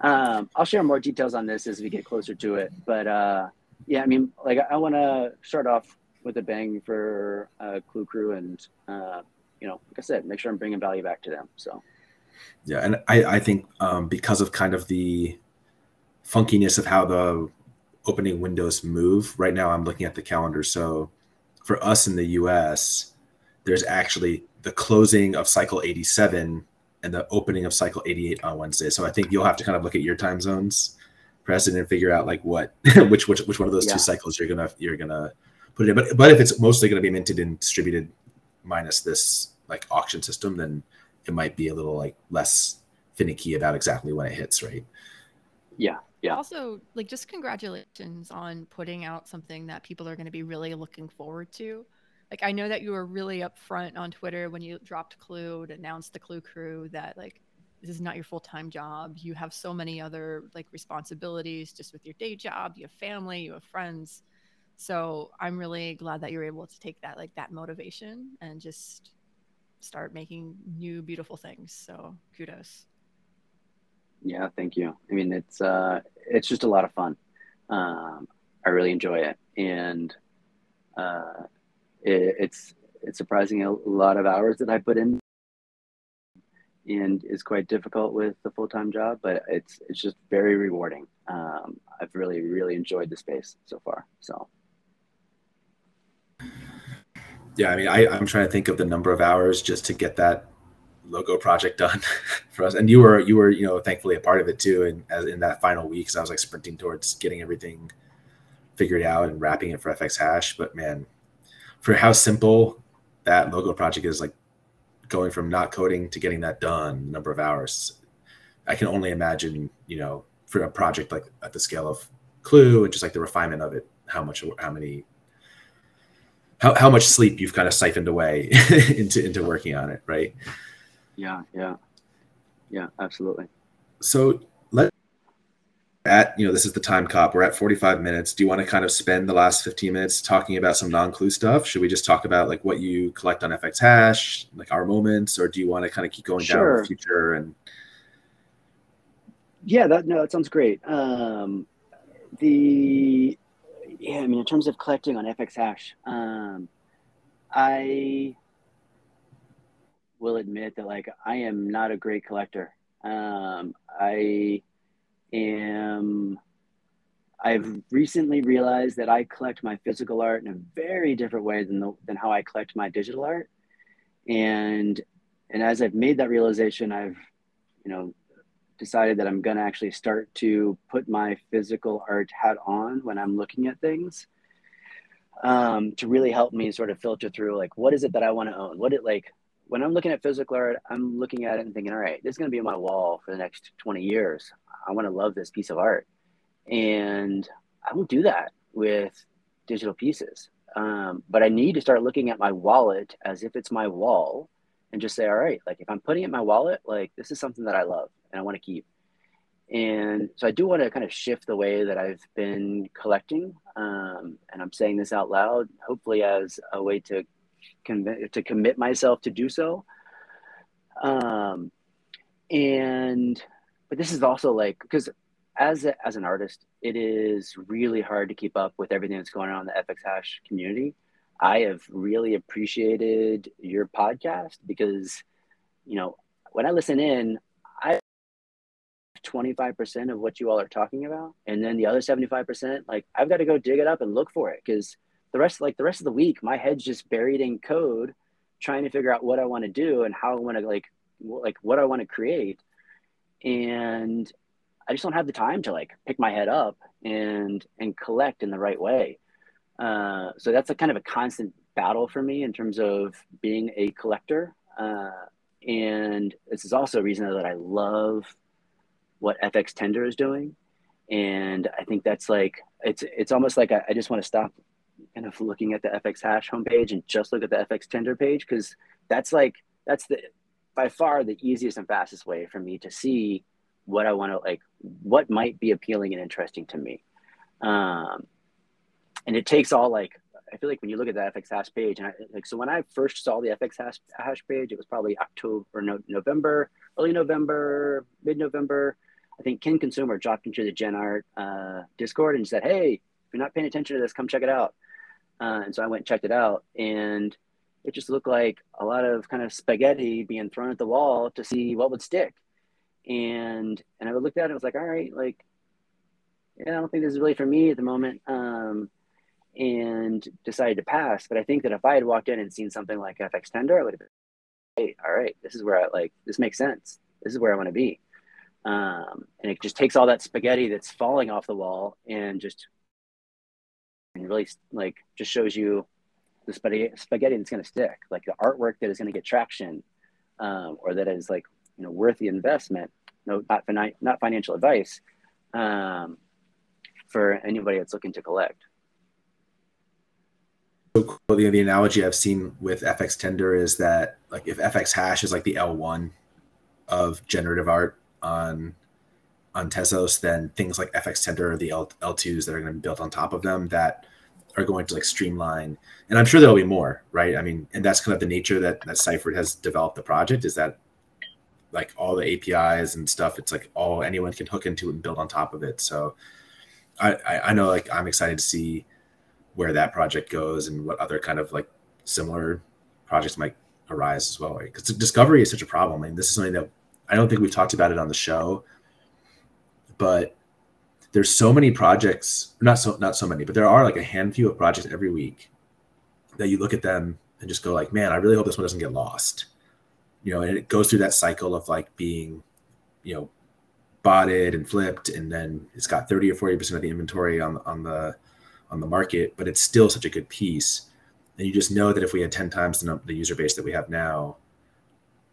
um, I'll share more details on this as we get closer to it. But uh, yeah, I mean, like I want to start off with a bang for uh, Clew Crew and uh, you know, like I said, make sure I'm bringing value back to them. So, yeah, and I I think um, because of kind of the funkiness of how the opening windows move right now, I'm looking at the calendar. So, for us in the U.S., there's actually the closing of cycle 87 and the opening of cycle 88 on Wednesday. So I think you'll have to kind of look at your time zones, Preston, and figure out like what which which which one of those yeah. two cycles you're gonna you're gonna put it in. But but if it's mostly gonna be minted and distributed minus this like auction system, then it might be a little like less finicky about exactly when it hits, right? Yeah. Yeah. Also, like just congratulations on putting out something that people are going to be really looking forward to. Like I know that you were really upfront on Twitter when you dropped Clew to announce the Clew crew that like this is not your full-time job. You have so many other like responsibilities just with your day job, you have family, you have friends. So I'm really glad that you're able to take that like that motivation and just start making new beautiful things. So kudos. Yeah, thank you. I mean, it's uh, it's just a lot of fun. Um, I really enjoy it, and uh, it, it's it's surprising a lot of hours that I put in, and is quite difficult with the full time job. But it's it's just very rewarding. Um, I've really really enjoyed the space so far. So yeah, I mean, I, I'm trying to think of the number of hours just to get that logo project done for us. And you were, you were, you know, thankfully a part of it too. And in, in that final week, because I was like sprinting towards getting everything figured out and wrapping it for FX Hash. But man, for how simple that logo project is, like going from not coding to getting that done, number of hours, I can only imagine, you know, for a project like at the scale of Clew and just like the refinement of it, how much, how many how, how much sleep you've kind of siphoned away into into working on it, right? Yeah, yeah, yeah, absolutely. So at you know this is the time cop we're at 45 minutes. Do you want to kind of spend the last 15 minutes talking about some non-clew stuff? Should we just talk about like what you collect on fx hash like our moments or do you want to kind of keep going sure. down the future and yeah that no that sounds great. Um the yeah i mean in terms of collecting on fx hash um i will admit that like i am not a great collector. Um i am I've recently realized that I collect my physical art in a very different way than the, than how I collect my digital art. And and as I've made that realization, I've you know decided that I'm going to actually start to put my physical art hat on when I'm looking at things um, to really help me sort of filter through like what is it that I want to own? What it like when I'm looking at physical art, I'm looking at it and thinking, all right, this is going to be on my wall for the next 20 years. I want to love this piece of art. And I won't do that with digital pieces. Um, but I need to start looking at my wallet as if it's my wall and just say, all right, like if I'm putting it in my wallet, like this is something that I love and I want to keep. And so I do want to kind of shift the way that I've been collecting. Um, and I'm saying this out loud, hopefully as a way to commit, to commit myself to do so. Um, and but this is also like because as a, as an artist, it is really hard to keep up with everything that's going on in the FX Hash community. I have really appreciated your podcast because, you know, when I listen in, I 25% of what you all are talking about. And then the other 75%, like I've got to go dig it up and look for it because the rest, like the rest of the week, my head's just buried in code trying to figure out what I want to do and how I want to like, like what I want to create and I just don't have the time to like pick my head up and and collect in the right way. Uh, so that's a kind of a constant battle for me in terms of being a collector. Uh, and this is also a reason that I love what FX Tender is doing. And I think that's like it's it's almost like I, I just want to stop kind of looking at the FX hash homepage and just look at the FX Tender page because that's like that's the by far the easiest and fastest way for me to see what I want to like, what might be appealing and interesting to me. Um, and it takes all like, I feel like when you look at the FX hash page, and I, like, so when I first saw the FX hash, hash page, it was probably October or no, November, early November, mid November. I think Ken Consumer dropped into the Gen Art uh, Discord and said, Hey, if you're not paying attention to this, come check it out. Uh, and so I went and checked it out. And it just looked like a lot of kind of spaghetti being thrown at the wall to see what would stick. And and I looked at it and was like, all right, like, yeah, I don't think this is really for me at the moment. Um, and decided to pass. But I think that if I had walked in and seen something like FX Tender, I would have been, hey, all right, this is where I like this makes sense. This is where I want to be. Um, and it just takes all that spaghetti that's falling off the wall and just and really like just shows you the spaghetti, that's going to stick, like the artwork that is going to get traction, um, or that is like you know worth the investment. No, not fin- not financial advice um, for anybody that's looking to collect. So the, the analogy I've seen with FX Tender is that like if FX Hash is like the L1 of generative art on on Tezos, then things like FX Tender are the L, L2s that are going to be built on top of them that are going to like streamline and i'm sure there'll be more right? I mean and that's kind of the nature that that ciphrd has developed the project is that like all the apis and stuff it's like all anyone can hook into and build on top of it. So I, I know like i'm excited to see where that project goes and what other kind of like similar projects might arise as well right? Because discovery is such a problem. I mean, this is something that i don't think we've talked about it on the show but there's so many projects, not so not so many, but there are like a handful of projects every week that you look at them and just go like, man, I really hope this one doesn't get lost. You know, and it goes through that cycle of like being, you know, botted and flipped, and then it's got 30 or 40 percent of the inventory on on the on the market, but it's still such a good piece. And you just know that if we had 10 times the, the user base that we have now,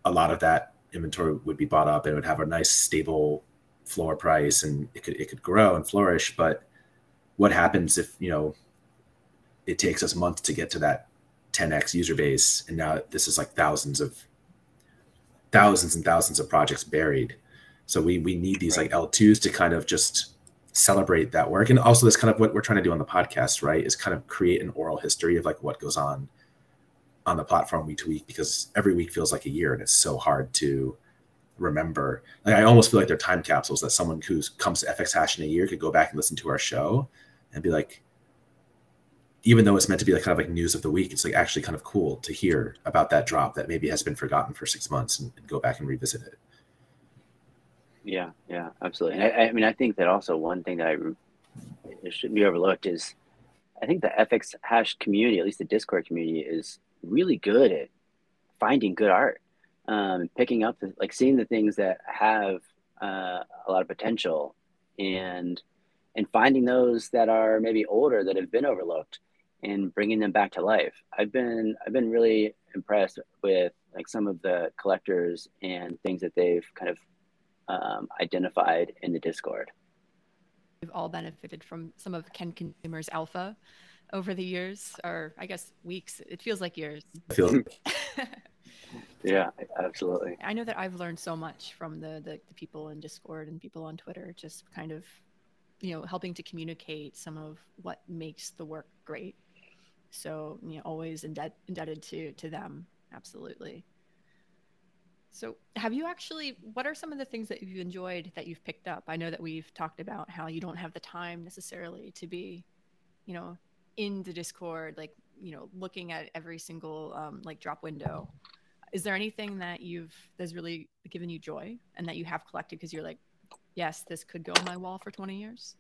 a lot of that inventory would be bought up and it would have a nice stable floor price and it could it could grow and flourish but what happens if you know it takes us months to get to that 10x user base and now this is like thousands of thousands and thousands of projects buried so we we need these right. like l2s to kind of just celebrate that work and also this kind of what we're trying to do on the podcast right is kind of create an oral history of like what goes on on the platform week to week because every week feels like a year and it's so hard to remember. Like i almost feel like they're time capsules that someone who comes to fx hash in a year could go back and listen to our show and be like even though it's meant to be like kind of like news of the week it's like actually kind of cool to hear about that drop that maybe has been forgotten for six months and, and go back and revisit it. Yeah, yeah, absolutely. I, I mean, I think that also one thing that I it shouldn't be overlooked is I think the FX hash community, at least the Discord community, is really good at finding good art, um, picking up the, like seeing the things that have uh, a lot of potential, and and finding those that are maybe older that have been overlooked, and bringing them back to life. I've been I've been really impressed with like some of the collectors and things that they've kind of um, identified in the Discord. We've all benefited from some of Ken Consumer's alpha over the years, or I guess weeks. It feels like years. I feel yeah, absolutely. I know that I've learned so much from the, the, the people in Discord and people on Twitter, just kind of, you know, helping to communicate some of what makes the work great. So, you know, always indebted indebted to to them. Absolutely. So, have you actually, what are some of the things that you've enjoyed that you've picked up? I know that we've talked about how you don't have the time necessarily to be, you know, in the Discord, like, you know, looking at every single um, like drop window. Is there anything that you've, that's really given you joy and that you have collected because you're like, yes, this could go on my wall for 20 years?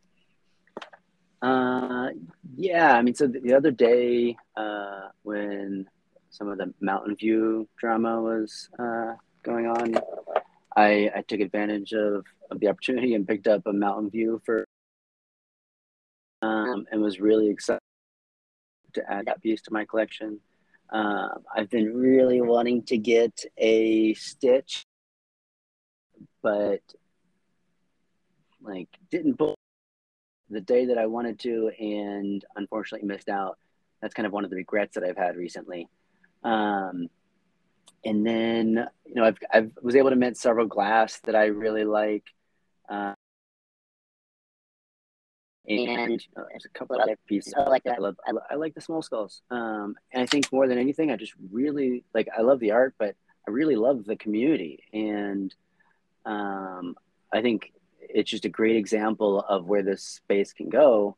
Uh, yeah. I mean, so the other day uh, when some of the Mountain View drama was uh, going on, I, I took advantage of, of the opportunity and picked up a Mountain View for um, and was really excited to add that piece to my collection. Um, I've been really wanting to get a Stitch, but like didn't book the day that I wanted to, and unfortunately missed out. That's kind of one of the regrets that I've had recently. Um, and then you know I've I was able to mint several glass that I really like. Uh, and there's a couple other pieces I like. I love, I, I like the small skulls. Um, and I think more than anything, I just really like. I love the art, but I really love the community, and um, I think it's just a great example of where this space can go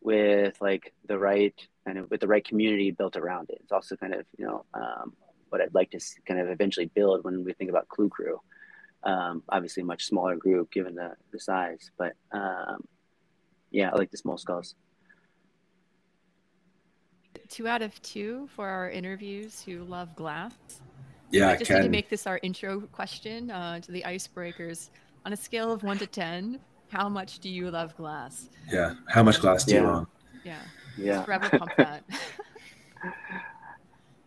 with like the right kind of with the right community built around it. It's also kind of you know um, what I'd like to kind of eventually build when we think about Clew Crew. Um, obviously, a much smaller group given the, the size, but um, yeah, I like the small skulls. Two out of two for our interviews who love glass. yeah, I just need to make this our intro question uh, to the icebreakers. On a scale of one to ten, how much do you love glass? Yeah, how much glass do Yeah. you want? Yeah, Yeah. forever pump that.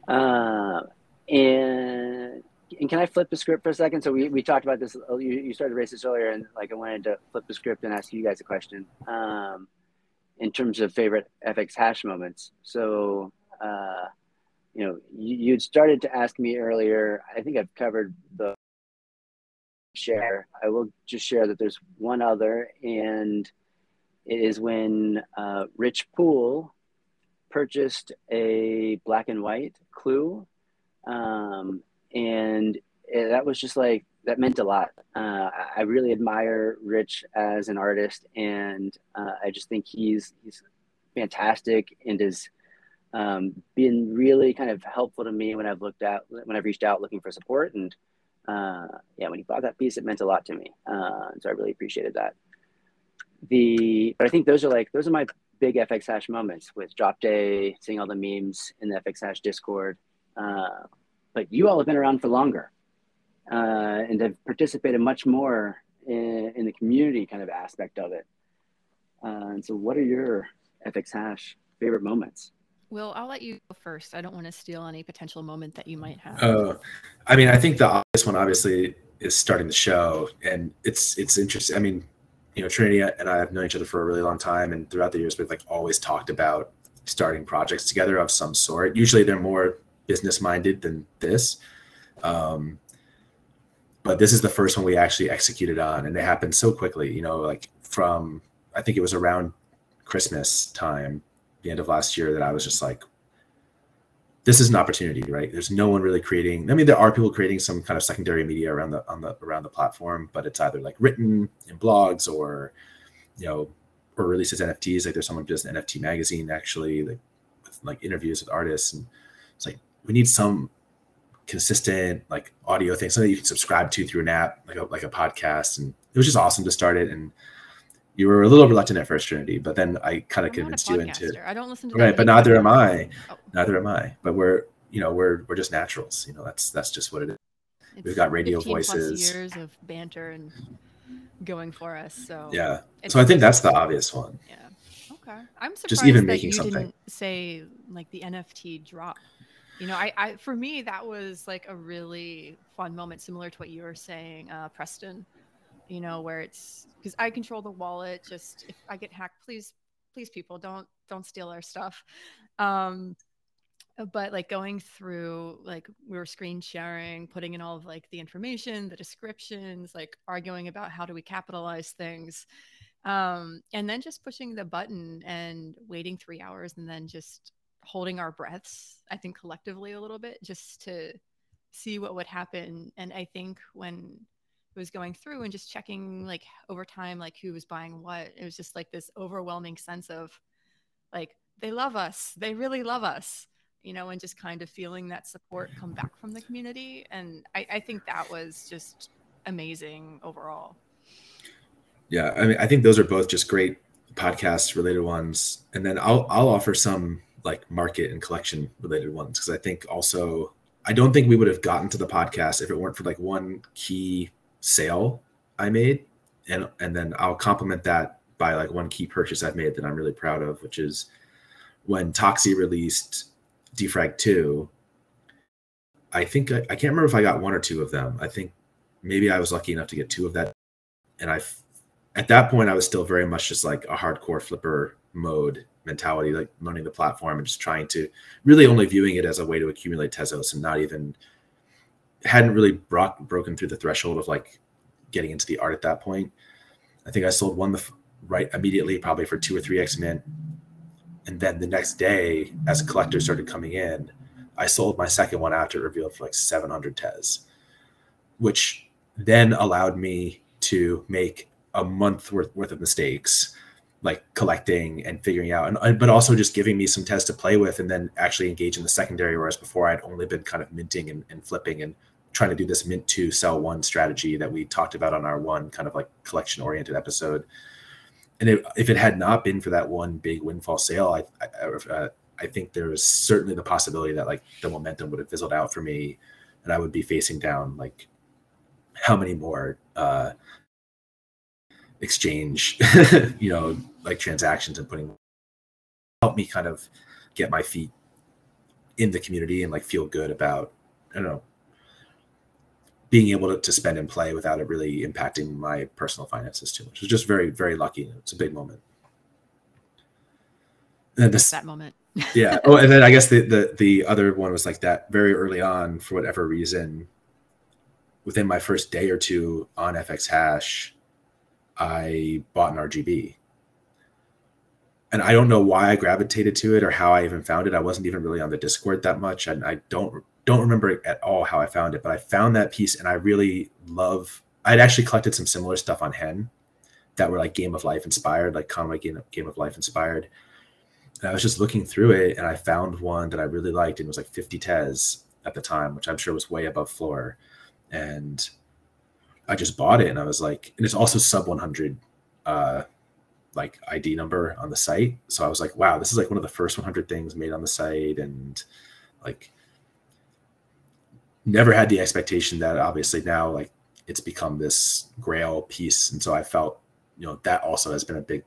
Uh, and and can I flip the script for a second? So we, we talked about this. You, you started this earlier, and like I wanted to flip the script and ask you guys a question. Um, in terms of favorite FX hash moments. So, uh, you know, you, you'd started to ask me earlier. I think I've covered the share. I will just share that there's one other, and it is when uh, Rich Poole purchased a black and white clew um, and that was just like that meant a lot. Uh, I- really admire rich as an artist and uh, i just think he's he's fantastic and has um, been really kind of helpful to me when i've looked out when i've reached out looking for support. And uh, yeah when he bought that piece it meant a lot to me. Uh, so i really appreciated that. The but i think those are like those are my big FX hash moments with drop day, seeing all the memes in the FX hash Discord. But you all have been around for longer uh, and have participated much more in, in, the community kind of aspect of it. Uh, and so, what are your FX hash favorite moments? Will, I'll let you go first. I don't want to steal any potential moment that you might have. Uh, I mean, I think the obvious one obviously is starting the show, and it's it's interesting. I mean, you know, Trinity and I have known each other for a really long time, and throughout the years, we've like always talked about starting projects together of some sort. Usually, they're more business minded than this, um, but this is the first one we actually executed on, and it happened so quickly. You know, like from I think it was around Christmas time, the end of last year, that I was just like, this is an opportunity, right? There's no one really creating. I mean, there are people creating some kind of secondary media around the on the around the platform, but it's either like written in blogs or, you know, or releases NFTs. Like there's someone who does an NFT magazine actually, like with like interviews with artists, and it's like we need some consistent like audio thing, something you can subscribe to through an app, like a like a podcast. And it was just awesome to start it. And you were a little reluctant at first, Trinity, but then I kind of convinced you into I don't listen to right. But neither am. I. Oh, Neither am I. But we're you know we're we're just naturals. You know that's that's just what it is. We've got radio voices. years of banter and going for us. So Yeah. it's So I think that's the obvious one. Yeah. Okay. I'm surprised Just even that making you something. didn't say like the NFT drop. You know, I, I for me that was like a really fun moment, similar to what you were saying, uh, Preston. You know, where it's because I control the wallet. Just if I get hacked, please, please, people, don't don't steal our stuff. Um, but like going through like we were screen sharing putting in all of like the information the descriptions like arguing about how do we capitalize things um and then just pushing the button and waiting three hours and then just holding our breaths i think collectively a little bit just to see what would happen and i think when it was going through and just checking like over time like who was buying what it was just like this overwhelming sense of like they love us they really love us you know, and just kind of feeling that support come back from the community. And I, I think that was just amazing overall. Yeah, I mean, I think those are both just great podcast related ones, and then I'll I'll offer some like market and collection related ones because I think also I don't think we would have gotten to the podcast if it weren't for like one key sale I made, and and then I'll complement that by like one key purchase I've made that I'm really proud of, which is when Toxi released Defrag Two. I think I, I can't remember if I got one or two of them. I think maybe I was lucky enough to get two of that, and I at that point I was still very much just like a hardcore flipper mode mentality, like learning the platform and just trying to really only viewing it as a way to accumulate Tezos and not even hadn't really brought broken through the threshold of like getting into the art at that point. I think I sold one the right immediately, probably for two or three X Men, And then the next day, as collectors started coming in, I sold my second one after it revealed for like 700 Tez, which then allowed me to make a month worth, worth of mistakes like collecting and figuring out and but also just giving me some tez to play with and then actually engage in the secondary whereas before i'd only been kind of minting and, and flipping and trying to do this mint two sell one strategy that we talked about on our one kind of like collection oriented episode. And it, if it had not been for that one big windfall sale i I, uh, I think there was certainly the possibility that like the momentum would have fizzled out for me and i would be facing down like how many more uh exchange you know like transactions and putting help me kind of get my feet in the community and like feel good about i don't know being able to, to spend and play without it really impacting my personal finances too much. It was just very very lucky. It's a big moment. And this That moment. yeah. Oh and then i guess the, the the other one was like that very early on for whatever reason within my first day or two on fx hash i bought an rgb and i don't know why i gravitated to it or how i even found it i wasn't even really on the discord that much and i don't don't remember at all how i found it but i found that piece and i really love i'd actually collected some similar stuff on hen that were like game of life inspired like conway game, game of life inspired and I was just looking through it and I found one that I really liked and it was like 50 Tez at the time, which I'm sure was way above floor. And I just bought it and I was like, and it's also sub 100 uh, like ID number on the site. So I was like, wow, this is like one of the first 100 things made on the site. And like, never had the expectation that obviously now like it's become this grail piece. And so I felt, you know, that also has been a big,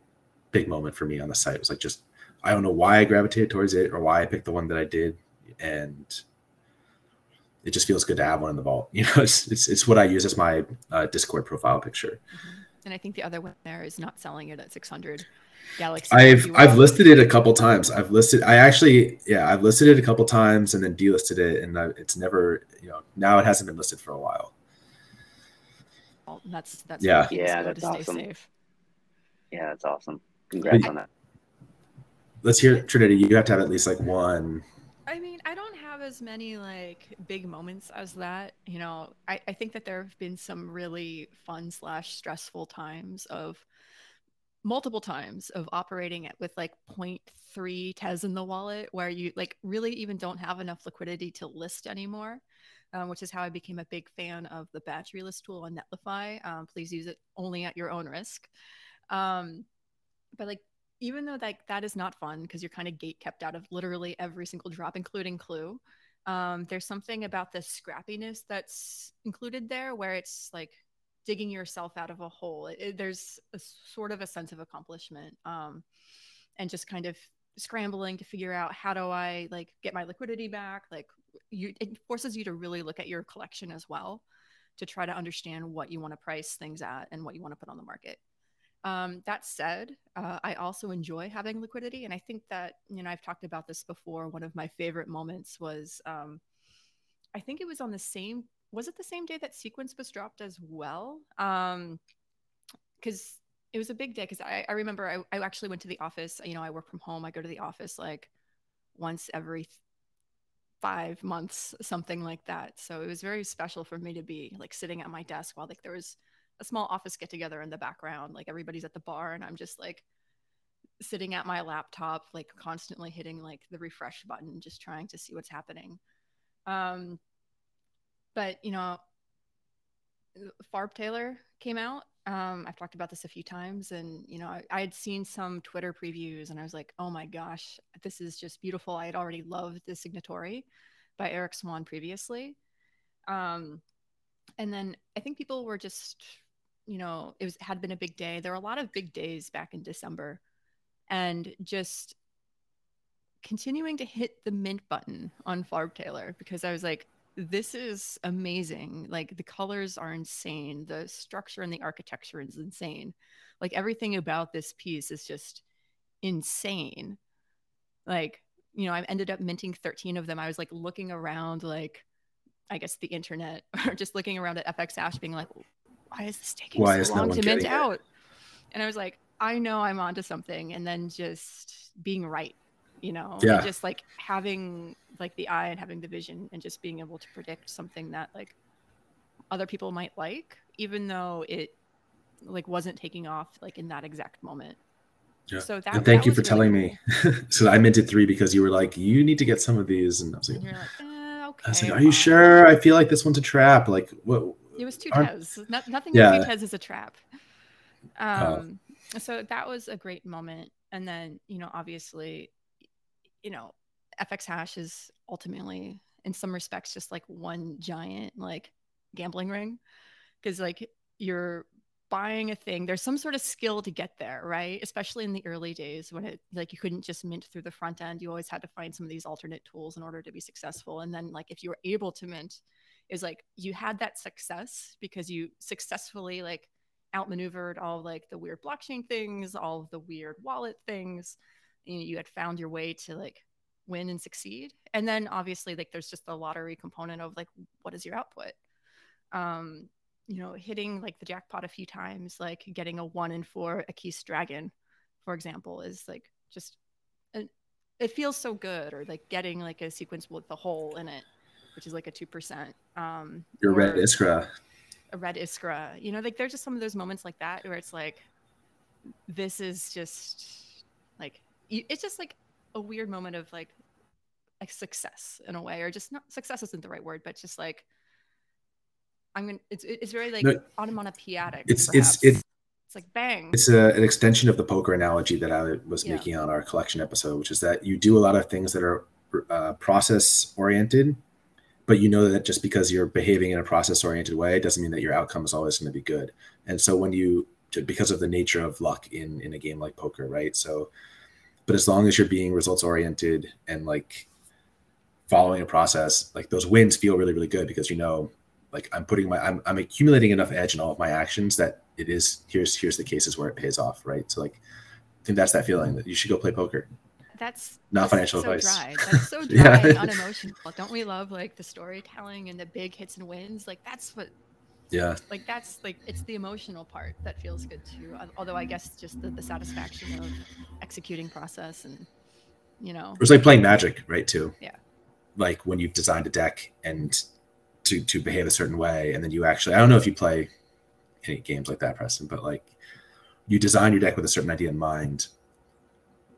big moment for me on the site. It was like just I don't know why I gravitated towards it or why I picked the one that I did, and it just feels good to have one in the vault. You know, it's it's, it's what I use as my uh, Discord profile picture. Mhm. And I think the other one there is not selling it at 600 Galaxy. I've I've listed it a couple times. I've listed I actually yeah I've listed it a couple times and then delisted it, and I, it's never you know now it hasn't been listed for a while. That's that's Yeah. Yeah, that's awesome. safe. Yeah, that's awesome. Congrats But- on that. Let's hear Trinity. You have to have at least like one. I mean, I don't have as many like big moments as that. You know, I, I think that there have been some really fun slash stressful times of multiple times of operating it with like 0.3 tez in the wallet where you like really even don't have enough liquidity to list anymore. Um, which is how I became a big fan of the battery list tool on Netlify. Um, please use it only at your own risk. Um, but like even though like that is not fun because you're kind of gate kept out of literally every single drop, including Clew. Um, there's something about the scrappiness that's included there where it's like digging yourself out of a hole. It, it- there's a sort of a sense of accomplishment um, and just kind of scrambling to figure out how do I like get my liquidity back. Like you, it forces you to really look at your collection as well to try to understand what you want to price things at and what you want to put on the market. Um, that said, uh, I also enjoy having liquidity, and I think that you know I've talked about this before. One of my favorite moments was, um, I think it was on the same. Was it the same day that Sequence was dropped as well? Um, because it was a big day. Because I, I remember I, I actually went to the office. You know, I work from home. I go to the office like once every th- five months, something like that. So it was very special for me to be like sitting at my desk while like there was a small office get together in the background. Like everybody's at the bar, and I'm just like sitting at my laptop, like constantly hitting like the refresh button, just trying to see what's happening. Um, but you know, Farb Taylor came out. Um, I've talked about this a few times, and you know, I, I had seen some Twitter previews, and I was like, "Oh my gosh, this is just beautiful." I had already loved the Signatory by Eric Swan previously, um, and then I think people were just, you know, it was had been a big day. There were a lot of big days back in December, and just continuing to hit the mint button on Farb Taylor because I was like, this is amazing. Like the colors are insane. The structure and the architecture is insane. Like everything about this piece is just insane. Like, you know, I ended up minting 13 of them. I was like looking around, like, I guess the internet, or just looking around at fxhash, being like, why is this taking Why so is no long one to mint it? out? And I was like, I know I'm onto something. And then just being right, you know, Yeah. just like having like the eye and having the vision and just being able to predict something that like other people might like, even though it like wasn't taking off like in that exact moment. Yeah. So that and thank that you for really telling me. so I minted three because you were like, you need to get some of these, and I was like, And like, eh, okay. I was like, are you sure? I feel like this one's a trap. Like, what? It was two Tez. No, nothing Yeah. with two Tez is a trap. Oh. Um, so that was a great moment. And then, you know, obviously, you know, fxhash is ultimately, in some respects, just like one giant like gambling ring. Cause like you're buying a thing, there's some sort of skill to get there, right? Especially in the early days when it like you couldn't just mint through the front end. You always had to find some of these alternate tools in order to be successful. And then like if you were able to mint, is like you had that success because you successfully like outmaneuvered all like the weird blockchain things, all of the weird wallet things. You, you had found your way to like win and succeed. And then obviously like there's just the lottery component of like what is your output? Um, you know, hitting like the jackpot a few times, like getting a one in four a Keys Dragon, for example, is like just a, it feels so good, or like getting like a sequence with the hole in it, which is like a two percent. Um, Your red Iskra. a red iskra you know like there's just some of those moments like that where it's like this is just like you- it's just like a weird moment of like a success in a way or just not success isn't the right word but just like i'm gonna it's it's very like No, onomatopoeic It's it's it's it's like bang it's a, an extension of the poker analogy that I was Yeah. making on our collection episode, which is that you do a lot of things that are uh, process oriented, but you know that just because you're behaving in a process oriented way doesn't mean that your outcome is always going to be good. And so when you, because of the nature of luck in in a game like poker, right? So, but as long as you're being results oriented and like following a process, like those wins feel really really good because you know, like I'm putting my I'm I'm accumulating enough edge in all of my actions that it is here's here's the cases where it pays off, right? So like I think that's that feeling that you should go play poker. That's Not financial so advice. dry. That's so dry Yeah. and unemotional. Don't we love like the storytelling and the big hits and wins? Like that's what Yeah. Like that's like it's the emotional part that feels good too. Although I guess just the, the satisfaction of executing process and you know. It's like playing Magic, right? Too. Yeah. Like when you've designed a deck and to to behave a certain way, and then you actually I don't know if you play any games like that, Preston, but like you design your deck with a certain idea in mind,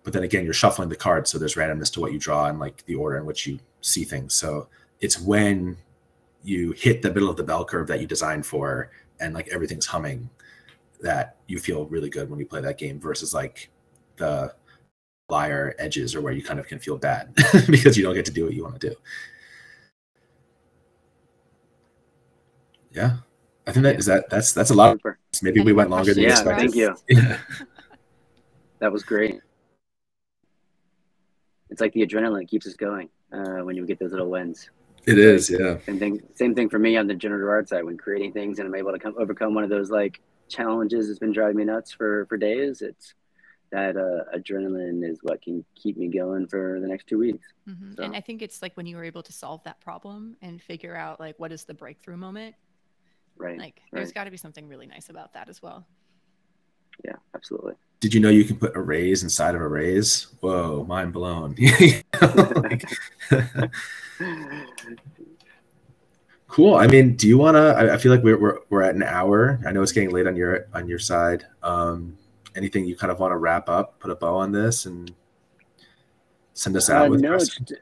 but then again you're shuffling the cards, so there's randomness to what you draw and like the order in which you see things. So it's when you hit the middle of the bell curve that you designed for and like everything's humming that you feel really good when you play that game versus like the liar edges or where you kind of can feel bad because you don't get to do what you want to do. Yeah. I think that is that that's that's a lot. Maybe we went longer than Yeah, expected. thank you. Yeah. That was great. It's like the adrenaline that keeps us going uh, when you get those little wins. It is, yeah. Same thing. Same thing for me on the generative art side when creating things and I'm able to come overcome one of those like challenges that's been driving me nuts for for days. It's that uh, adrenaline is what can keep me going for the next two weeks. hmm So- And I think it's like when you were able to solve that problem and figure out like what is the breakthrough moment. Right. Like there's right. got to be something really nice about that as well. Yeah. Absolutely. Did you know you can put arrays inside of arrays? Whoa, mind blown. Cool. I mean, do you want to? I, I feel like we're, we're we're at an hour. I know it's getting late on your on your side. Um, anything you kind of want to wrap up, put a bow on this, and send us out Uh, with? no, just,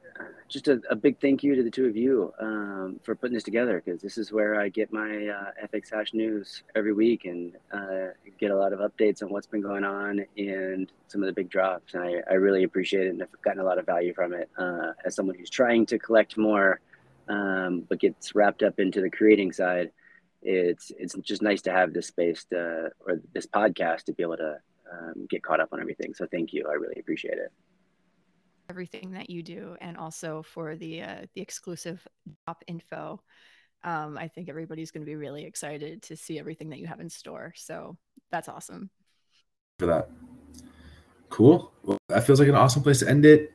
just a, a big thank you to the two of you um, for putting this together because this is where I get my uh, fxhash news every week and uh, get a lot of updates on what's been going on and some of the big drops. And I, I really appreciate it and I've gotten a lot of value from it uh, as someone who's trying to collect more um, but gets wrapped up into the creating side. It's it's just nice to have this space to, or this podcast to be able to um, get caught up on everything. So thank you. I really appreciate it. Everything that you do, and also for the uh, the exclusive drop info. Um, I think everybody's going to be really excited to see everything that you have in store. So that's awesome. for that. Cool. Well, that feels like an awesome place to end it.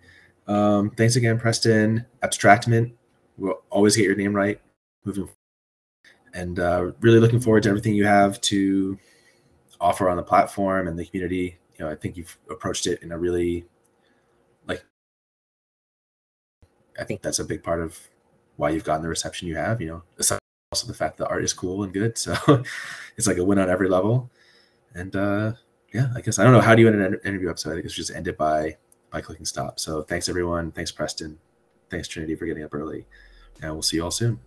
Um, thanks again, Preston. Abstractment. We'll always get your name right moving forward. And uh, really looking forward to everything you have to offer on the platform and the community. You know, I think you've approached it in a really I think that's a big part of why you've gotten the reception you have, you know, also the fact that the art is cool and good. So it's like a win on every level. And uh yeah, I guess I don't know how do you end an interview episode. I think it's just end it by by clicking stop. So thanks everyone. Thanks Preston. Thanks Trinity for getting up early. And we'll see you all soon.